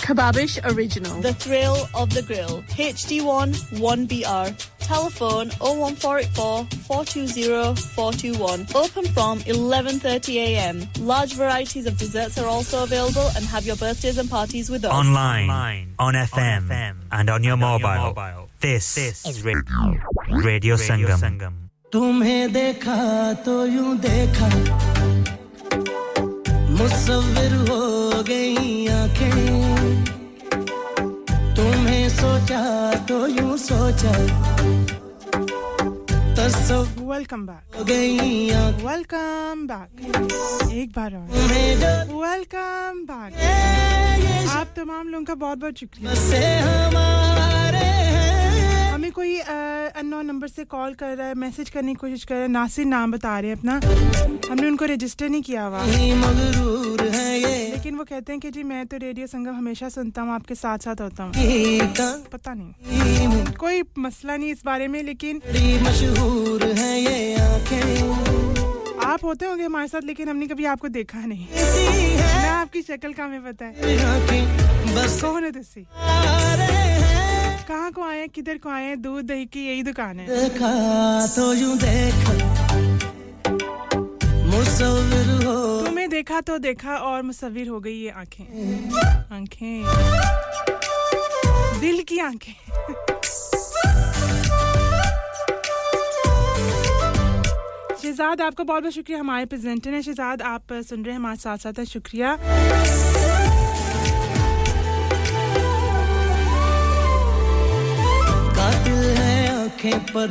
Kababish Original. The thrill of the grill. HD1 1BR. Telephone 01484 420 421. Open from 11:30 a.m. Large varieties of desserts are also available and have your birthdays and parties with us. Online, Online on, FM, on FM, and on your, and mobile. On your mobile. This, this is Radio, Radio, Radio Sangam. Sangam. तुम्हें देखा तो यूं देखा मुसविर हो गई आंखें तुम्हें सोचा तो यूँ सोचा। वेलकम बैक वेलकम बैक एक बार और। वेलकम बैक आप तमाम लोगों का बहुत बहुत शुक्रिया हमें कोई अननोन नंबर से कॉल कर रहा है, मैसेज करने की कोशिश कर रहा है, नासिर नाम बता रहे हैं अपना। हमने उनको रजिस्टर नहीं किया हुआ। लेकिन वो कहते हैं कि जी, मैं तो रेडियो संगम हमेशा सुनता हूँ, आपके साथ साथ होता हूँ। पता नहीं। कोई मसला नहीं इस बारे में, लेकिन मशहूर आप होते होंगे हमारे साथ, लेकिन हमने कभी आपको देखा नहीं। मैं आपकी शक्ल का हमें पता है। कौन है कहाँ को आए किधर को आए दूध दही की यही दुकान है। देखा तो यूँ देखा तुम्हें देखा तो देखा और मुसविर हो गई ये आँखें। आँखें। दिल की आँखें। शहजाद आपका बहुत बहुत शुक्रिया। हमारे प्रेजेंटर हैं शहजाद आप सुन रहे हैं हमारे साथ साथ शुक्रिया। पर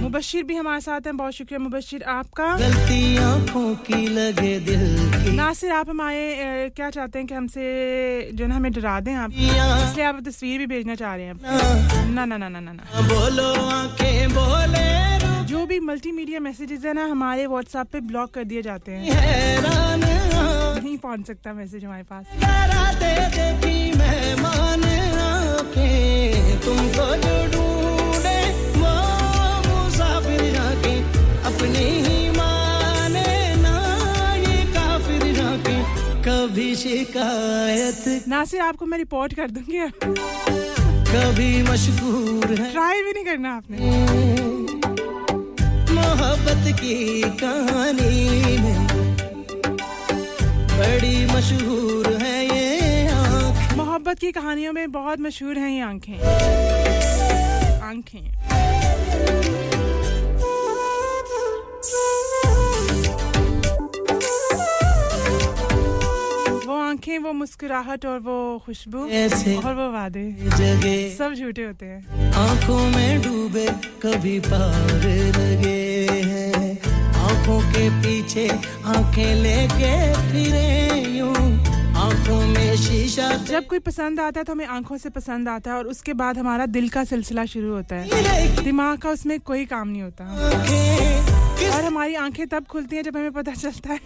मुबशिर भी हमारे साथ हैं बहुत शुक्रिया मुबशिर आपका। गलती आँखों की लगे दिल की। नासिर आप हमारे क्या चाहते हैं कि हमसे जो ना हमें डरा दें आप? इसलिए आप तस्वीर भी भेजना चाह रहे हैं। ना। ना ना ना ना ना बोलो आँखें बोले जो भी मल्टीमीडिया मैसेजेस है ना हमारे व्हाट्सएप पे ब्लॉक कर दिए जाते हैं। नहीं पहुँच सकता मैसेज हमारे पास। तुमको जो अपने ही माने ना ये काफिर जाके कभी शिकायत। नासिर आपको मैं रिपोर्ट कर दूँगी। कभी मशहूर है। ट्राई भी नहीं करना आपने। मोहब्बत की कहानी में बड़ी मशहूर है ये मोहब्बत की कहानियों में बहुत मशहूर हैं ये आँखें। आँखें। आँखें वो मुस्कुराहट और वो खुशबू और वो वादे। सब झूठे होते हैं। आँखों में डूबे कभी पार लगे हैं। आँखों के पीछे आँखें लेके फिरे यूँ। आँखों में शीशा जब कोई पसंद आता है तो हमें आँखों से पसंद आता है और उसके बाद हमारा दिल का सिलसिला शुरू होता है। दिमाग का उसमें कोई काम नहीं होता। और हमारी आँखें तब खुलती हैं जब हमें पता चलता है।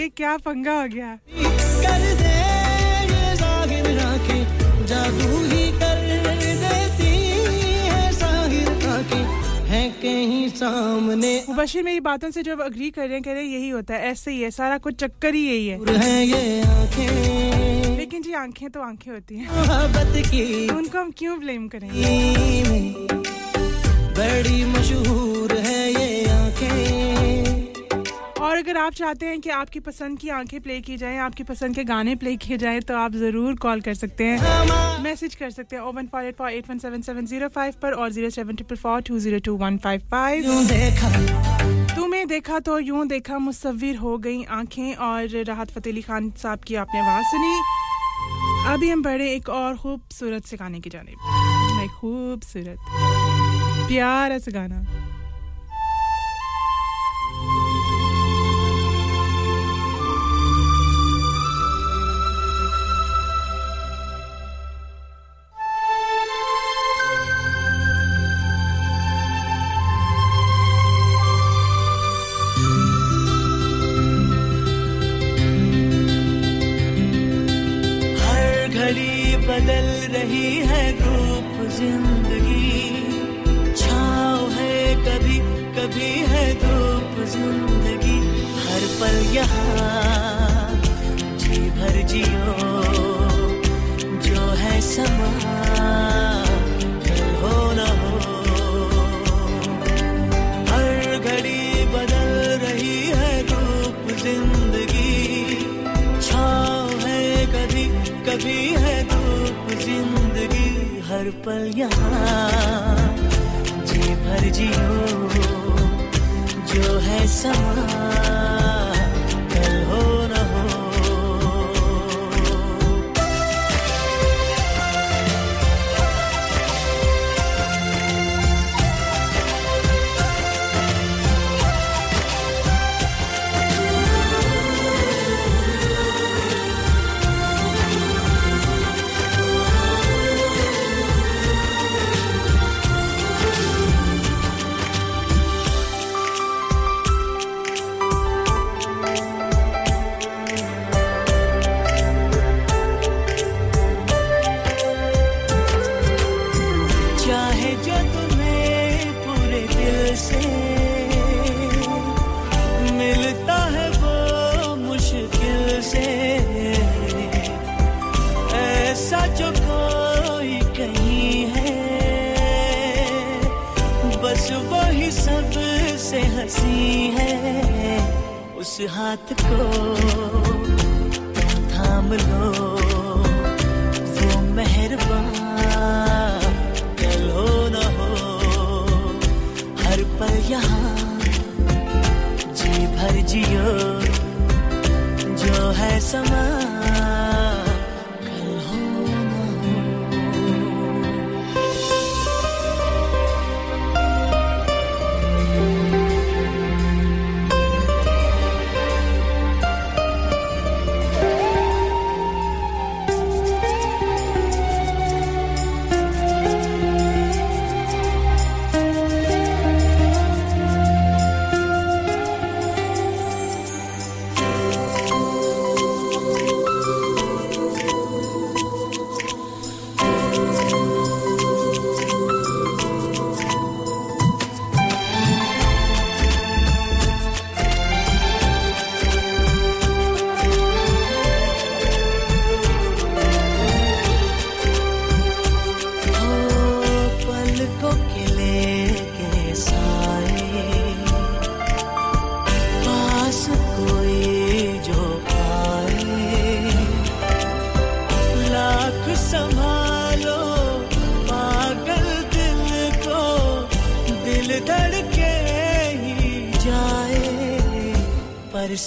ये क्या पंगा हो गया? कर दे जादू ही कर देती है साहिर है कहीं सामने। मुबशिर मेरी बातों से जो अग्री कर रहे हैं कह रहे हैं यही होता है ऐसे ही है सारा कुछ चक्कर ही यही है, है ये आँखें। लेकिन जी आँखें तो आँखें होती हैं। मोहब्बत की उनको हम क्यों ब्लेम करेंगे? बड़ी मशहूर है ये आँखें। और अगर आप चाहते हैं कि आपकी पसंद की आँखें प्ले की जाएँ आपकी पसंद के गाने प्ले किए जाएँ तो आप ज़रूर कॉल कर सकते हैं। मैसेज कर सकते हैं O one four eight four eight one seven seven zero five पर और zero seven triple four two zero two one five five तुम्हें देखा तो यूँ देखा मुसविर हो गई आँखें और राहत फतेह अली खान साहब की आपने आवाज़ सुनी। अभी हम बढ़े एक और खूबसूरत से गाने की जाने खूबसूरत प्यारा से गाना। पल यहाँ जी भर जियो, जो है समा हर घड़ी बदल रही है ज़िंदगी है कभी कभी ज़िंदगी। हर पल यहाँ जी भर जियो, जो है समा।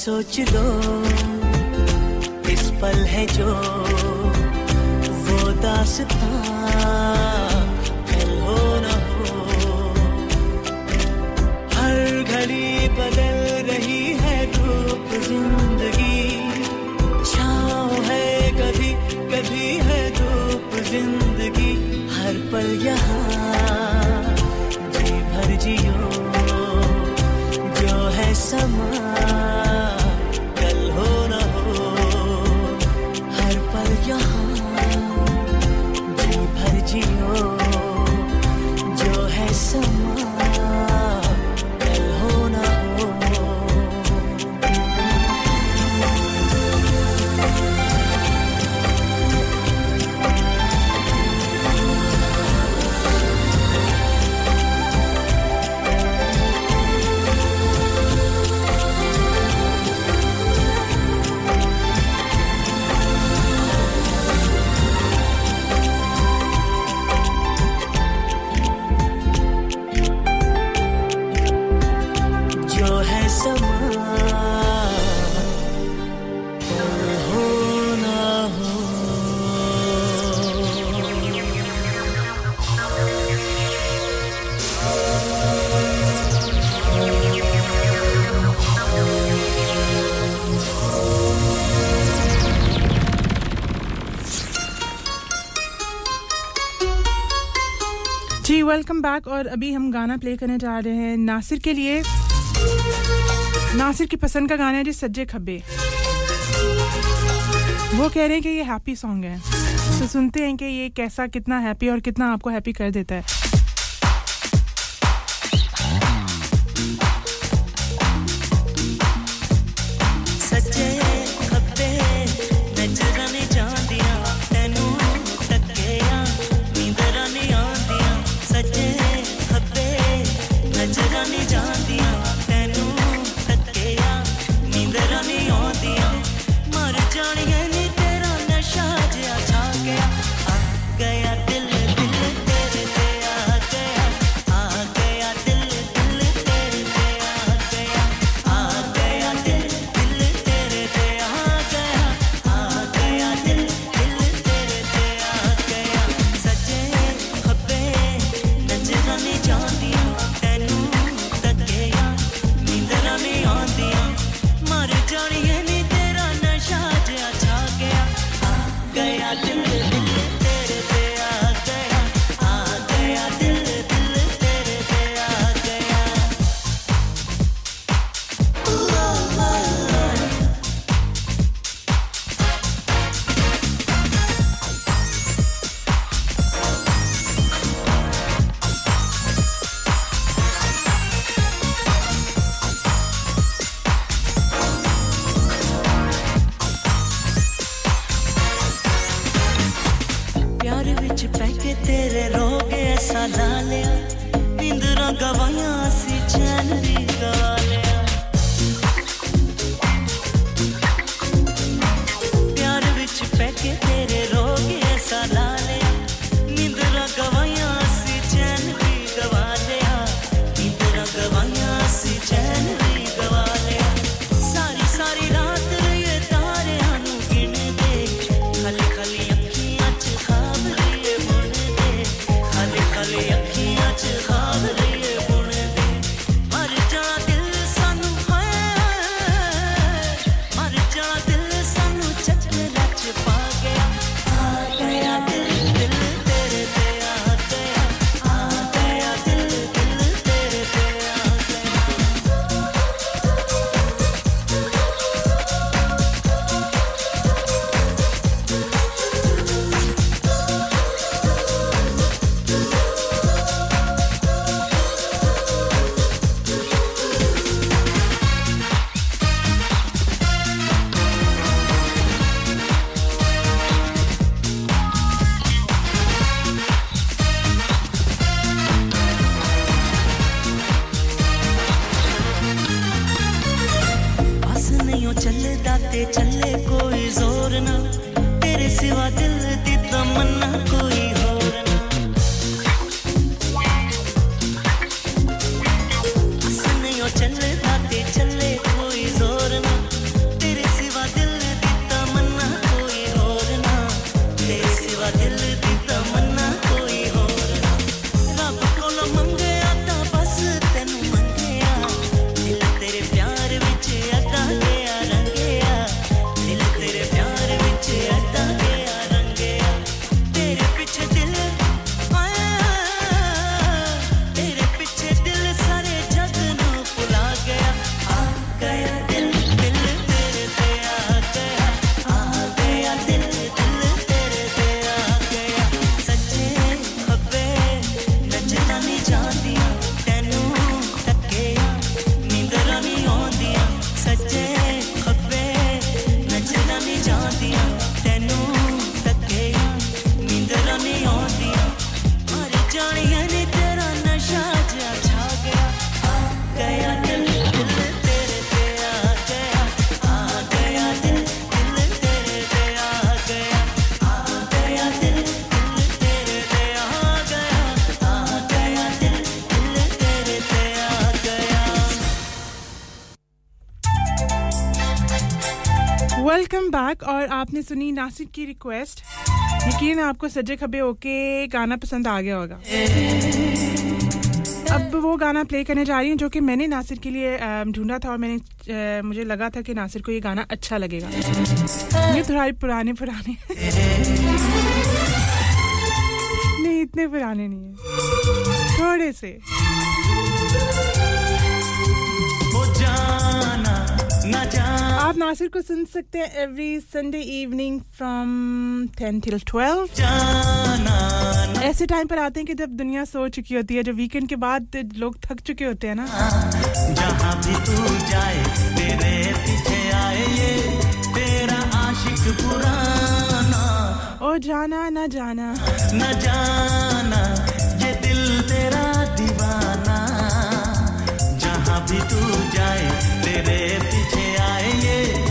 सोच लो वेलकम बैक और अभी हम गाना प्ले करने जा रहे हैं नासिर के लिए। नासिर की पसंद का गाना है जी, सज्जे खब्बे। वो कह रहे हैं कि ये हैप्पी सॉन्ग है। तो सुनते हैं कि ये कैसा, कितना हैप्पी और कितना आपको हैप्पी कर देता है। आपने सुनी नासिक की रिक्वेस्ट यकीन आपको सजे खबे होके गाना पसंद आ गया होगा। अब वो गाना प्ले करने जा रही हूँ जो कि मैंने नासिर के लिए ढूंढा था और मैंने मुझे लगा था कि नासिर को ये गाना अच्छा लगेगा। ये थोड़ा पुराने पुराने। नहीं, इतने पुराने नहीं है। थोड़े से। आप नासिर को सुन सकते हैं every Sunday evening from 10 till 12 ऐसे टाइम पर आते हैं कि जब दुनिया सो चुकी होती है जब वीकेंड के बाद लोग थक चुके होते हैं ना। जहाँ भी तू जाए तेरे पीछे आए ये तेरा आशिक पुराना। ओ जाना ना जाना। न जाना ये दिल तेरा दीवाना। जहाँ भी तू जाए तेरे yeah.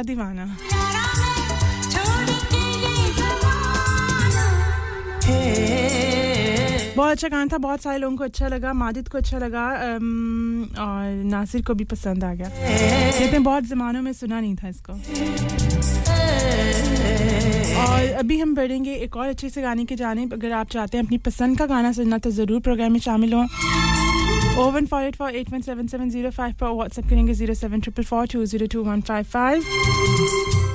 मेरा दीवाना। बहुत अच्छा गाना था, बहुत सारे लोगों को अच्छा लगा, माजिद को अच्छा लगा और नासिर को भी पसंद आ गया। कहते हैं तो बहुत ज़मानों में सुना नहीं था इसको। और अभी हम बढ़ेंगे एक और अच्छे से गाने के जाने, अगर आप चाहते हैं अपनी पसंद का गाना सुनना तो ज़रूर प्रोग्राम में शामिल हों। 01484 817705 per WhatsApp getting is 07444202155.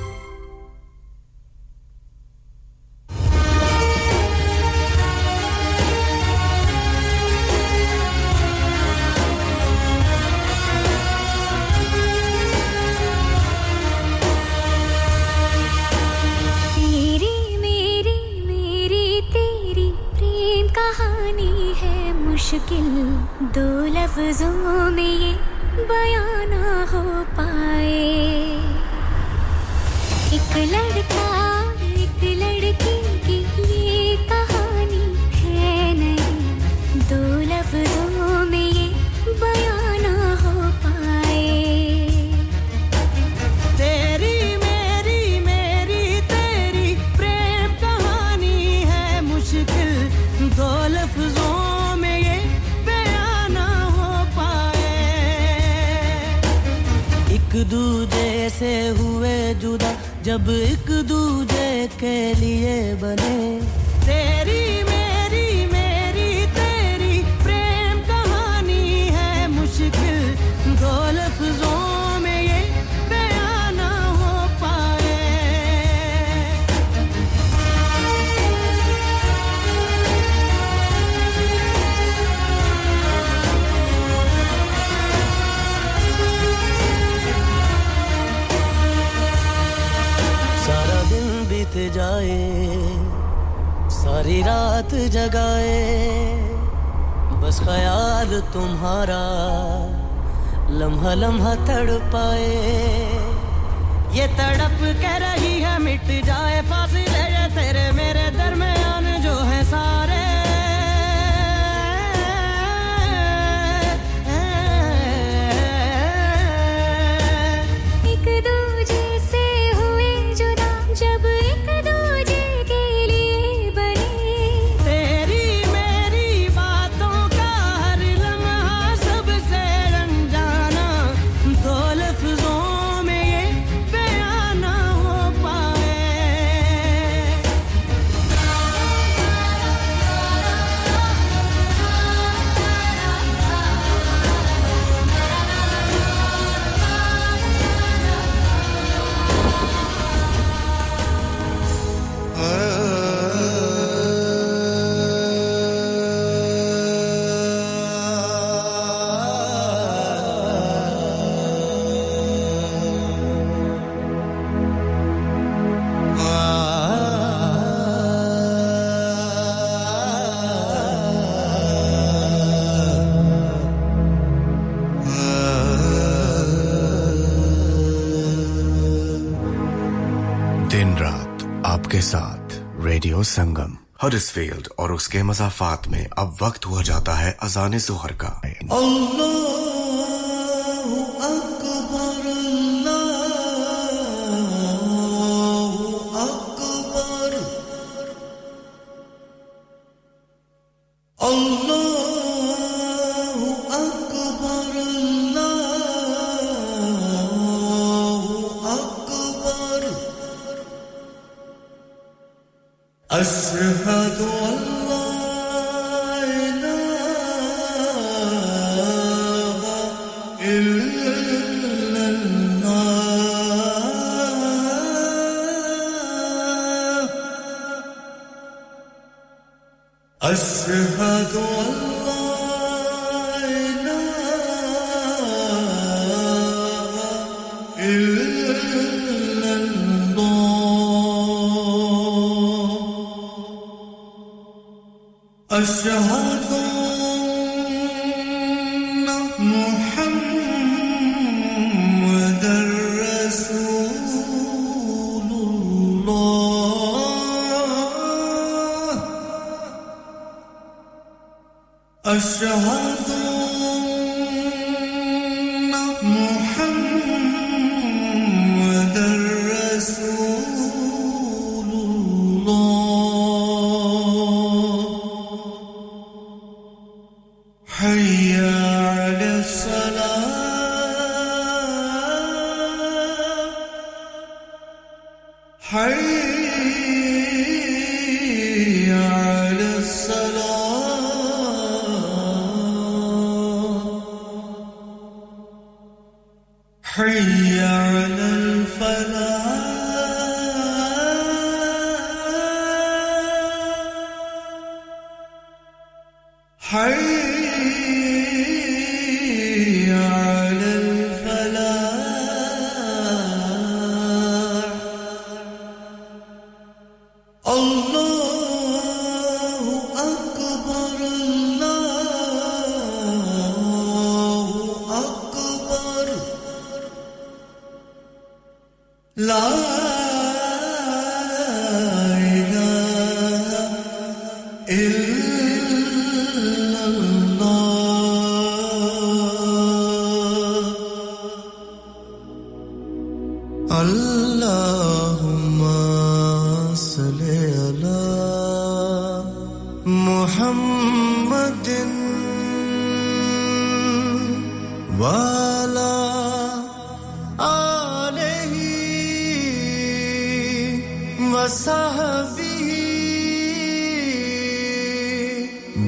हरिसफेल्ड और उसके मजाफात में अब वक्त हुआ जाता है अजान जोहर का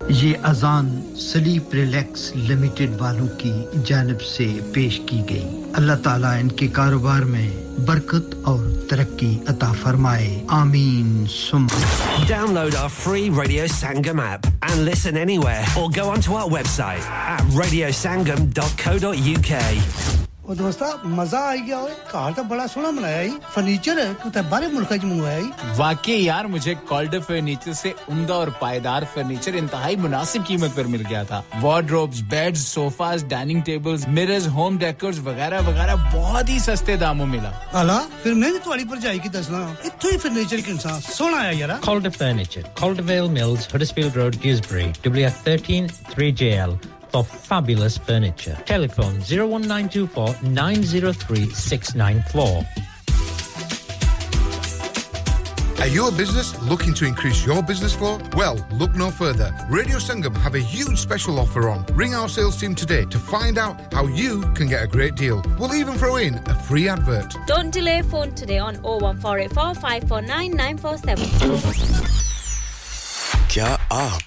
ये अजान स्लीप रिलैक्स लिमिटेड वालों की जानब से पेश की गई। अल्लाह ताला इनके कारोबार में बरकत और तरक्की अता फरमाए। आमीन। सुम। Download our free Radio Sangam app and listen anywhere और go on to our website at radiosangam.co.uk ਉਹ ਦੋਸਤਾ ਮਜ਼ਾ ਆ ਗਿਆ ਓਏ ਘਰ ਤਾਂ ਬੜਾ ਸੋਹਣਾ ਬਣਾਇਆ ਈ ਫਰਨੀਚਰ ਕਿਤੇ ਬਾਹਰੇ ਮੁਲਕਾਂ ਚ ਮੰਗਵਾਇਆ ਈ वाकई यार मुझे कॉल्डर फर्नीचर से उम्दा और पायदार फर्नीचर इंतहाई मुनासिब कीमत पर मिल गया था wardrobes beds sofas dining tables mirrors home decors वगैरह वगैरह बहुत ही सस्ते दामों मिला ਆਲਾ ਫਿਰ ਮੈਂ ਵੀ ਤੁਹਾਡੀ ਭਰਜਾਈ ਕੀ ਦੱਸਣਾ ਇੱਥੋਂ ਹੀ ਫਰਨੀਚਰ ਕਿੰਨਾ ਸੋਹਣਾ ਆਇਆ ਯਾਰ Calder Furniture, Caldervale Mills, Huddersfield Road, Dewsbury, WF13 3JL for fabulous furniture. Telephone 01924 903 694. Are you a business looking to increase your business flow? Well, look no further. Radio Sangam have a huge special offer on. Ring our sales team today to find out how you can get a great deal. We'll even throw in a free advert. Don't delay phone today on 01484 549 947. क्या आप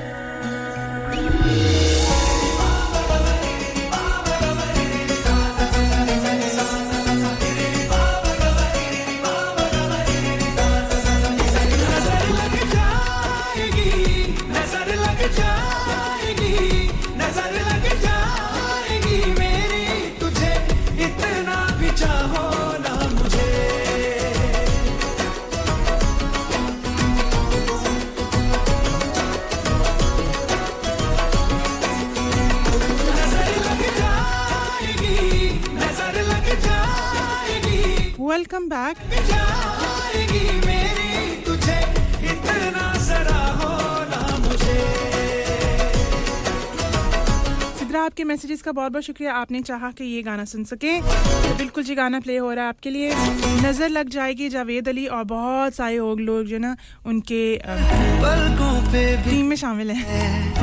आपके का बहुत बहुत शुक्रिया। आपने चाहा कि ये गाना सुन सके। तो बिल्कुल जी गाना प्ले हो रहा है आपके लिए। नज़र लग जाएगी जावेद अली और बहुत सारे और लोग जो ना उनके टीम में शामिल हैं।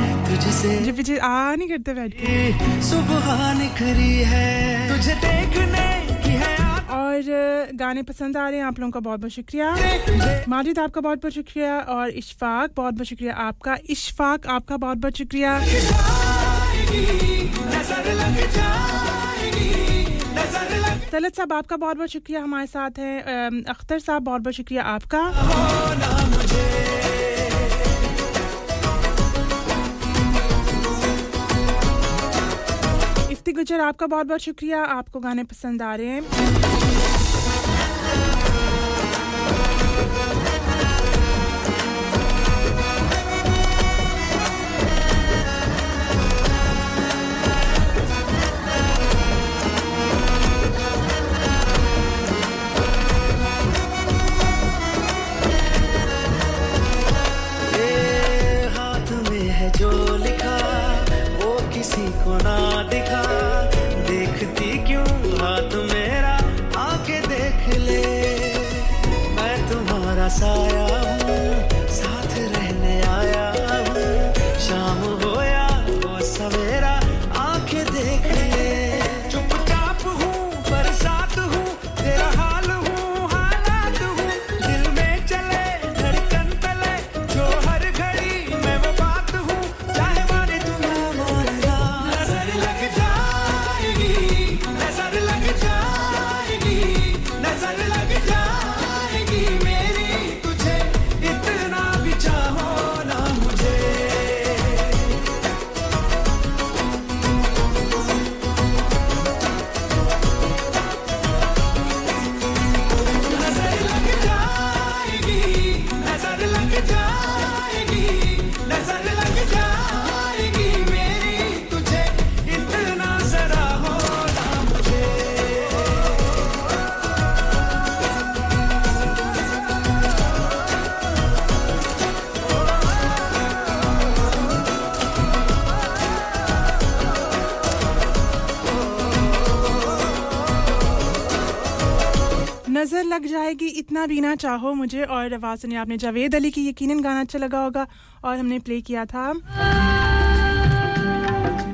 जो पीछे आ नहीं करते बैठ के। सुबह निखरी है। तुझे देखने की है और गाने पसंद आ रहे हैं आप लोगों का बहुत बहुत शुक्रिया। माजिद आपका बहुत बहुत शुक्रिया और इशफाक बहुत बहुत शुक्रिया आपका। इशफाक आपका बहुत बहुत शुक्रिया। तलत साहब, आपका बहुत बहुत शुक्रिया हमारे साथ हैं। अख्तर साहब, बहुत बहुत शुक्रिया आपका। इफ्ती गुजर आपका बहुत बहुत शुक्रिया। आपको गाने पसंद आ रहे हैं। जाएगी इतना भी ना चाहो मुझे और आवाज़ सुनिए आपने जावेद अली की यकीनन गाना अच्छा लगा होगा और हमने प्ले किया था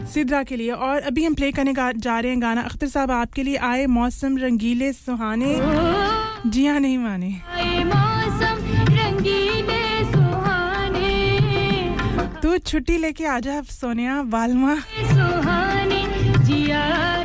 सिद्रा के लिए। और अभी हम प्ले करने जा रहे हैं गाना। अख्तर साहब आपके लिए आए मौसम रंगीले सुहाने। जी हाँ नहीं माने। तू छुट्टी लेके आजा सोनिया वालमा। सुहाने जिया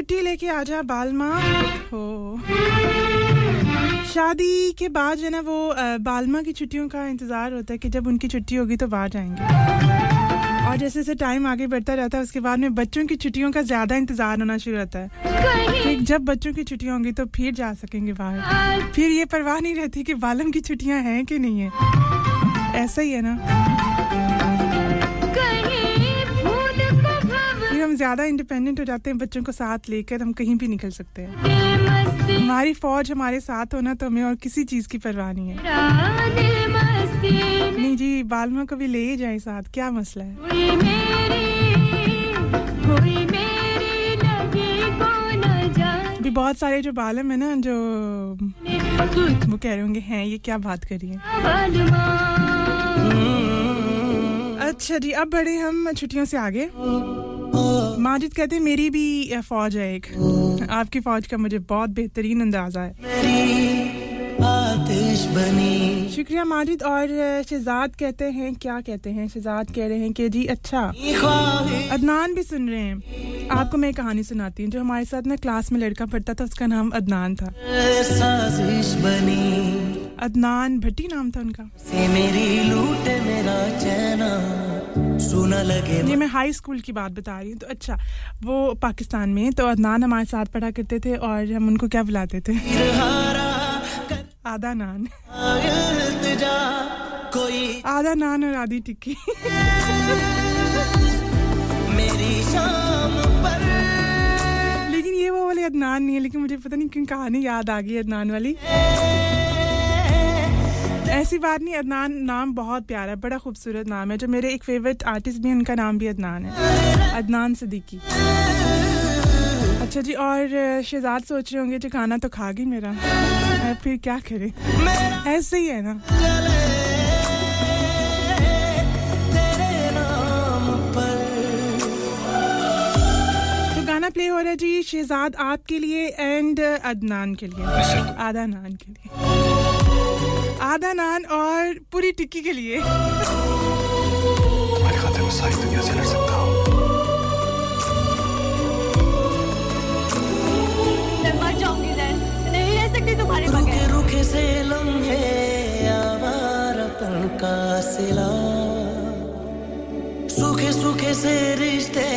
छुट्टी लेके आ जा बालमा। हो। शादी के बाद जो है ना वो बालमा की छुट्टियों का इंतज़ार होता है कि जब उनकी छुट्टी होगी तो बाहर जाएँगे। और जैसे जैसे टाइम आगे बढ़ता रहता है उसके बाद में बच्चों की छुट्टियों का ज़्यादा इंतज़ार होना शुरू होता है। कि जब बच्चों की छुट्टियाँ होंगी तो फिर जा सकेंगे बाहर। फिर ये परवाह नहीं रहती कि बालम की छुट्टियाँ हैं कि नहीं है। ऐसा ही है ना। ज़्यादा इंडिपेंडेंट हो जाते हैं बच्चों को साथ लेकर हम कहीं भी निकल सकते हैं। हमारी फौज हमारे साथ होना तो हमें और किसी चीज़ की परवाह नहीं है। नहीं जी बालमा को भी ले ही जाए साथ क्या मसला है? भी बहुत सारे जो बालम है ना जो वो कह रहे होंगे हैं ये क्या बात करिए अच्छा जी अब बढ़े हम छुट्टियों से आगे। माजिद कहते हैं मेरी भी फौज है एक। आपकी फौज का मुझे बहुत बेहतरीन अंदाज़ा है। शुक्रिया माजिद और शहजाद कहते हैं क्या कहते हैं? शहजाद कह रहे हैं कि जी अच्छा अदनान भी सुन रहे हैं। आपको मैं कहानी सुनाती हूँ जो हमारे साथ ना क्लास में लड़का पढ़ता था उसका नाम अदनान था। अदनान भट्टी नाम था उनका। मेरी लूट मेरा चैना। सुना लगे ये मैं हाई स्कूल की बात बता रही हूँ। तो अच्छा वो पाकिस्तान में तो अदनान हमारे साथ पढ़ा करते थे और हम उनको क्या बुलाते थे? आधा नान। आधा नान और आधी टिक्की। मेरी शाम पर। लेकिन ये वो वाले अदनान नहीं है लेकिन मुझे पता नहीं क्यों कहानी याद आ गई अदनान वाली। ऐसी बात नहीं अदनान नाम बहुत प्यारा है बड़ा खूबसूरत नाम है जो मेरे एक फेवरेट आर्टिस्ट भी उनका नाम भी अदनान है। अदनान सदीकी अच्छा जी और शहजाद सोच रहे होंगे जो खाना तो खा गई मेरा फिर क्या करें? ऐसे ही है ना। तो गाना प्ले हो रहा है जी शहजाद आपके लिए एंड अदनान के लिए आधा नान के लिए। आधा नान और पूरी टिक्की के लिए। तुम्हारे खाते में सारी दुनिया से लड़ सकता हूँ। रुके लम्हे आवारापन का सिला। सूखे सूखे से रिश्ते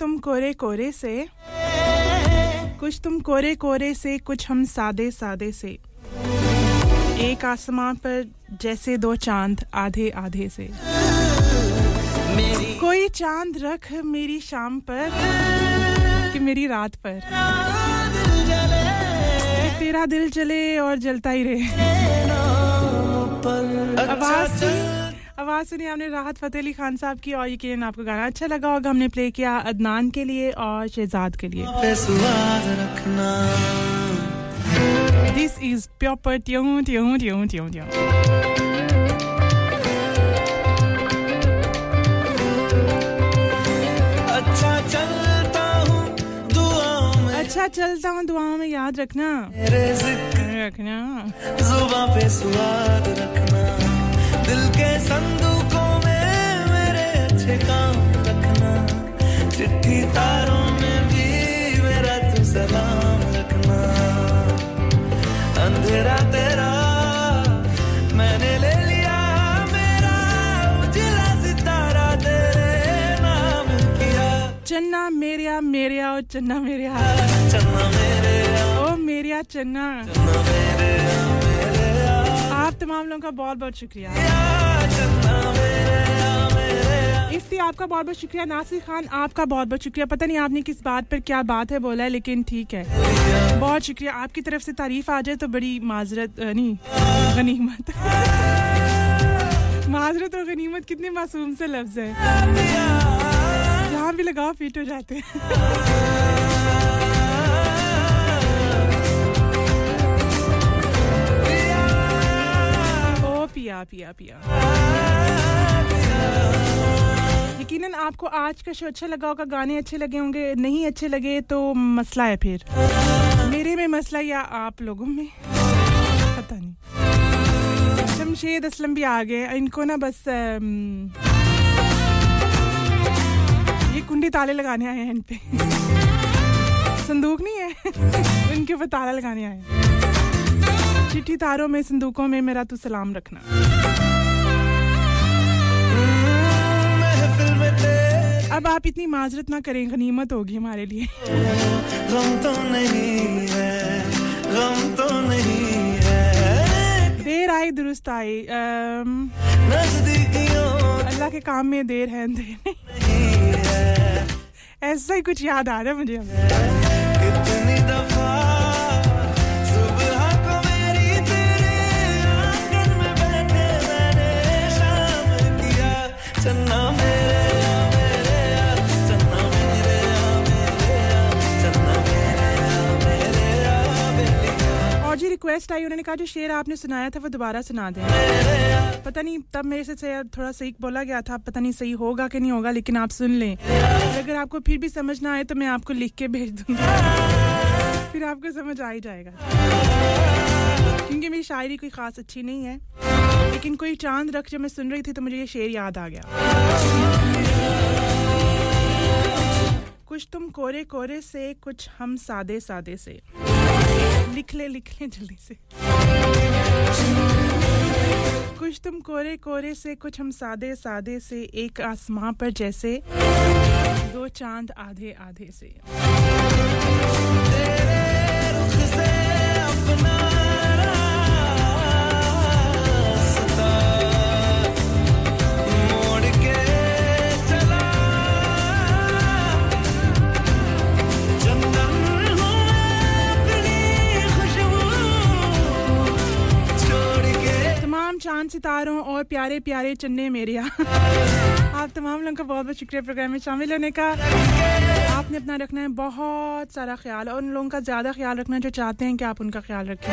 तुम कोरे कोरे से कुछ तुम कोरे कोरे से कुछ हम सादे सादे से। एक आसमां पर जैसे दो चाँद आधे आधे से। कोई चाँद रख मेरी शाम पर कि मेरी रात पर। तेरा दिल जले और जलता ही रहे। आवाज़ आवाज़ सुनी हमने राहत फतेह अली खान साहब की और यकीन आपको गाना अच्छा लगा होगा। हमने प्ले किया अदनान के लिए और शहजाद के लिए। This is प्योपर tune tune tune tune tune. अच्छा चलता हूँ दुआ में। याद रखना। रखना। जुबा पे स्वाद रखना। दिल के संदूकों में मेरे अच्छे काम रखना। चिट्ठी तारों में भी मेरा तू सलाम रखना। अंधेरा तेरा मैंने ले लिया मेरा उजला सितारा तेरे नाम किया। चन्ना मेरिया मेरिया ओ चन्ना मेरिया चन्ना ओ मेरिया चन्ना। आप तमाम लोगों का बहुत बहुत शुक्रिया। इफ्ती, आपका बहुत बहुत शुक्रिया। नासिर खान, आपका बहुत बहुत शुक्रिया। पता नहीं आपने किस बात पर क्या बात है बोला है, लेकिन ठीक है। बहुत शुक्रिया। आपकी तरफ़ से तारीफ़ आ जाए तो बड़ी माजरत नहीं, गनीमत। माजरत और गनीमत कितने मासूम से लफ्ज है। जहाँ भी लगाओ, फिट हो जाते हैं। पिया पिया पिया। यकीनन आपको आज का शो अच्छा लगा होगा, गाने अच्छे लगे होंगे, नहीं अच्छे लगे तो मसला है फिर। मेरे में मसला या आप लोगों में? पता नहीं। शमशेद असलम भी आ गए, इनको ना बस ये कुंडी ताले लगाने आए हैं इन पे संदूक नहीं है, इनके ऊपर ताला लगाने आए हैं। चिट्ठी तारों में संदूकों में मेरा तू सलाम रखना। अब आप इतनी माजरत ना करें गनीमत होगी हमारे लिए। गम तो नहीं है गम तो नहीं है। देर आई दुरुस्त आई अल्लाह के काम में देर है अंधेर नहीं ऐसा ही कुछ याद आ रहा है मुझे। कितनी दफ़ा रिक्वेस्ट आई, उन्होंने कहा, जो शेर आपने सुनाया था, वो दोबारा सुना दें। पता नहीं, तब मेरे से थोड़ा सही बोला गया था। पता नहीं सही होगा कि नहीं होगा, लेकिन आप सुन लें। अगर आपको फिर भी समझ ना आए तो मैं आपको लिख के भेज दूँगी। फिर आपको समझ आ ही जाएगा। क्योंकि मेरी शायरी कोई ख़ास अच्छी नहीं है, लेकिन कोई चाँद रख जब मैं सुन रही थी तो मुझे ये शेर याद आ गया। कुछ तुम कोरे कोरे से, कुछ हम सादे सादे से। लिख ले लिख ले जल्दी से। कुछ तुम कोरे कोरे से, कुछ हम सादे सादे से, एक आसमां पर जैसे, दो चाँद आधे आधे से। चाँद सितारों और प्यारे प्यारे चन्ने मेरे आप तमाम लोगों का बहुत बहुत शुक्रिया प्रोग्राम में शामिल होने का। आपने अपना रखना है बहुत सारा ख्याल और उन लोगों का ज़्यादा ख्याल रखना जो चाहते हैं कि आप उनका ख्याल रखें।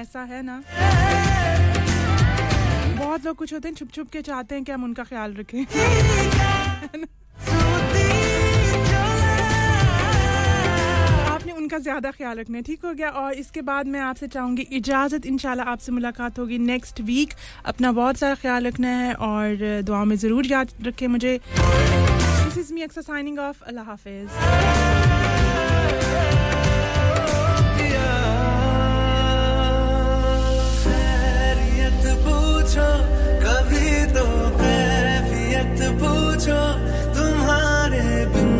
ऐसा है ना? बहुत लोग कुछ होते हैं छुप छुप के चाहते हैं कि हम उनका ख्याल रखें। उनका ज़्यादा ख्याल रखना है। ठीक हो गया और इसके बाद मैं आपसे चाहूँगी इजाज़त। इंशाल्लाह आपसे मुलाकात होगी नेक्स्ट वीक अपना बहुत सारा ख्याल रखना है और दुआ में ज़रूर याद रखें मुझे। दिस इज़ मी अक्सर साइनिंग ऑफ़ अल्लाह हाफिज। कभी तो कैफियत पूछो, तुम्हारे बिन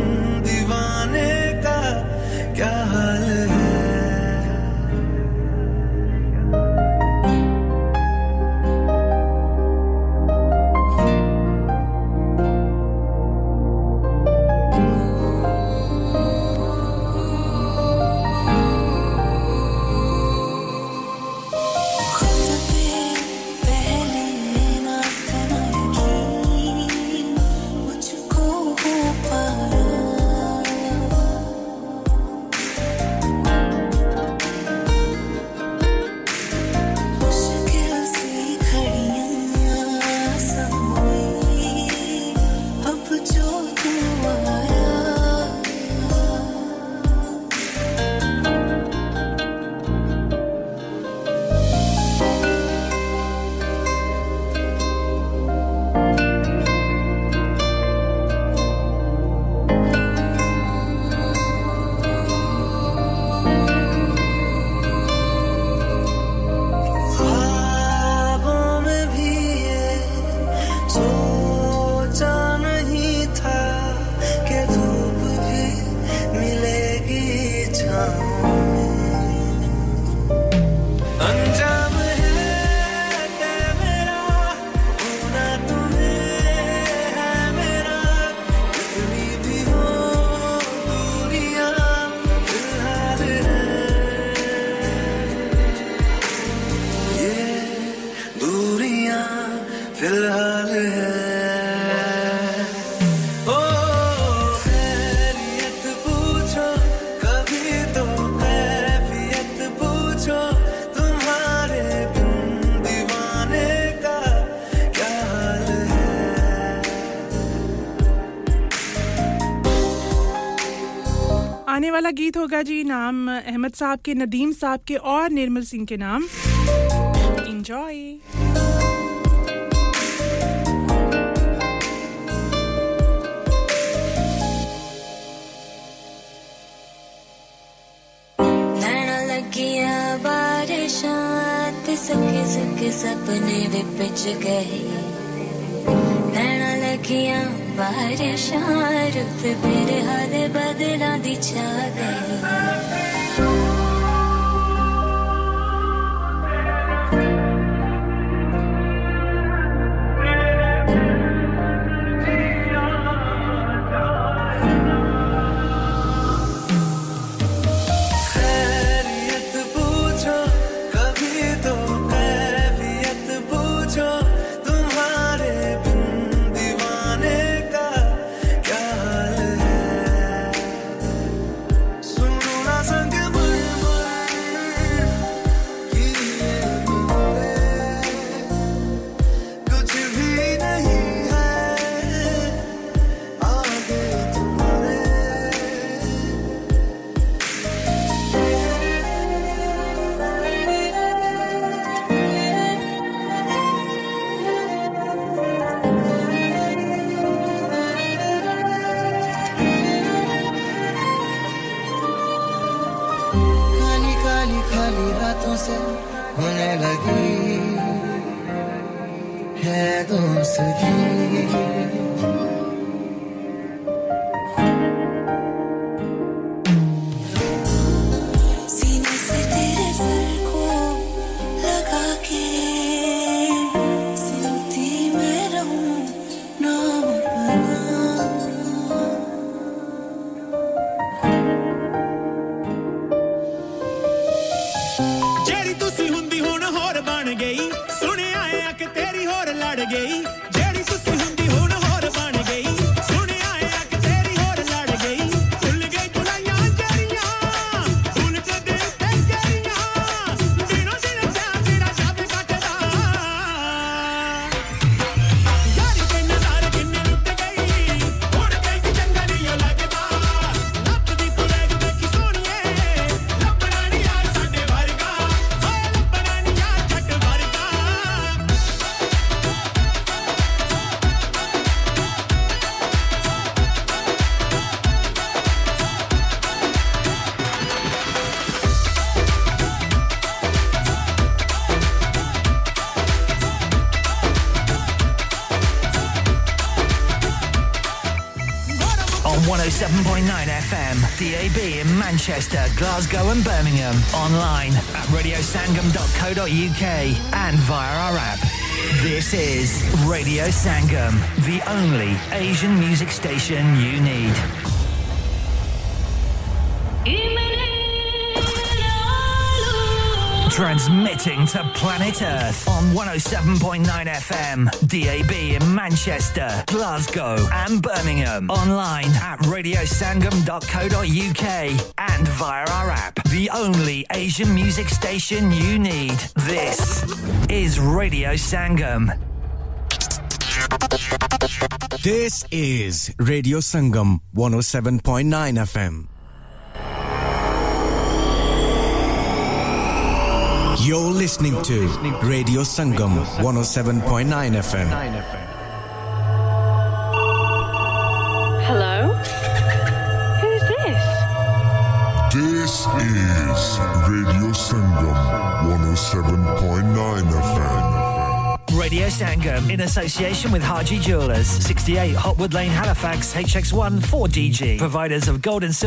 वाला गीत होगा जी, नाम अहमद साहब के, नदीम साहब के और निर्मल सिंह के नाम। इंजॉय सपने वे गए। नैना लगिया बारिशां रुत मेरे हाल बदला दी छा Manchester, Glasgow, and Birmingham. Online at radiosangam.co.uk and via our app. This is Radio Sangam, the only Asian music station you need. Transmitting to planet Earth on 107.9 FM, DAB in Manchester, Glasgow, and Birmingham. Online at radiosangam.co.uk and via our app. The only Asian music station you need. This is Radio Sangam. This is Radio Sangam 107.9 FM. You're listening to Radio Sangam 107.9 FM. Radio Sangam 107.9 FM. Radio Sangam in association with Haji Jewelers, 68 Hotwood Lane, Halifax, HX1 4DG. Providers of gold and silver.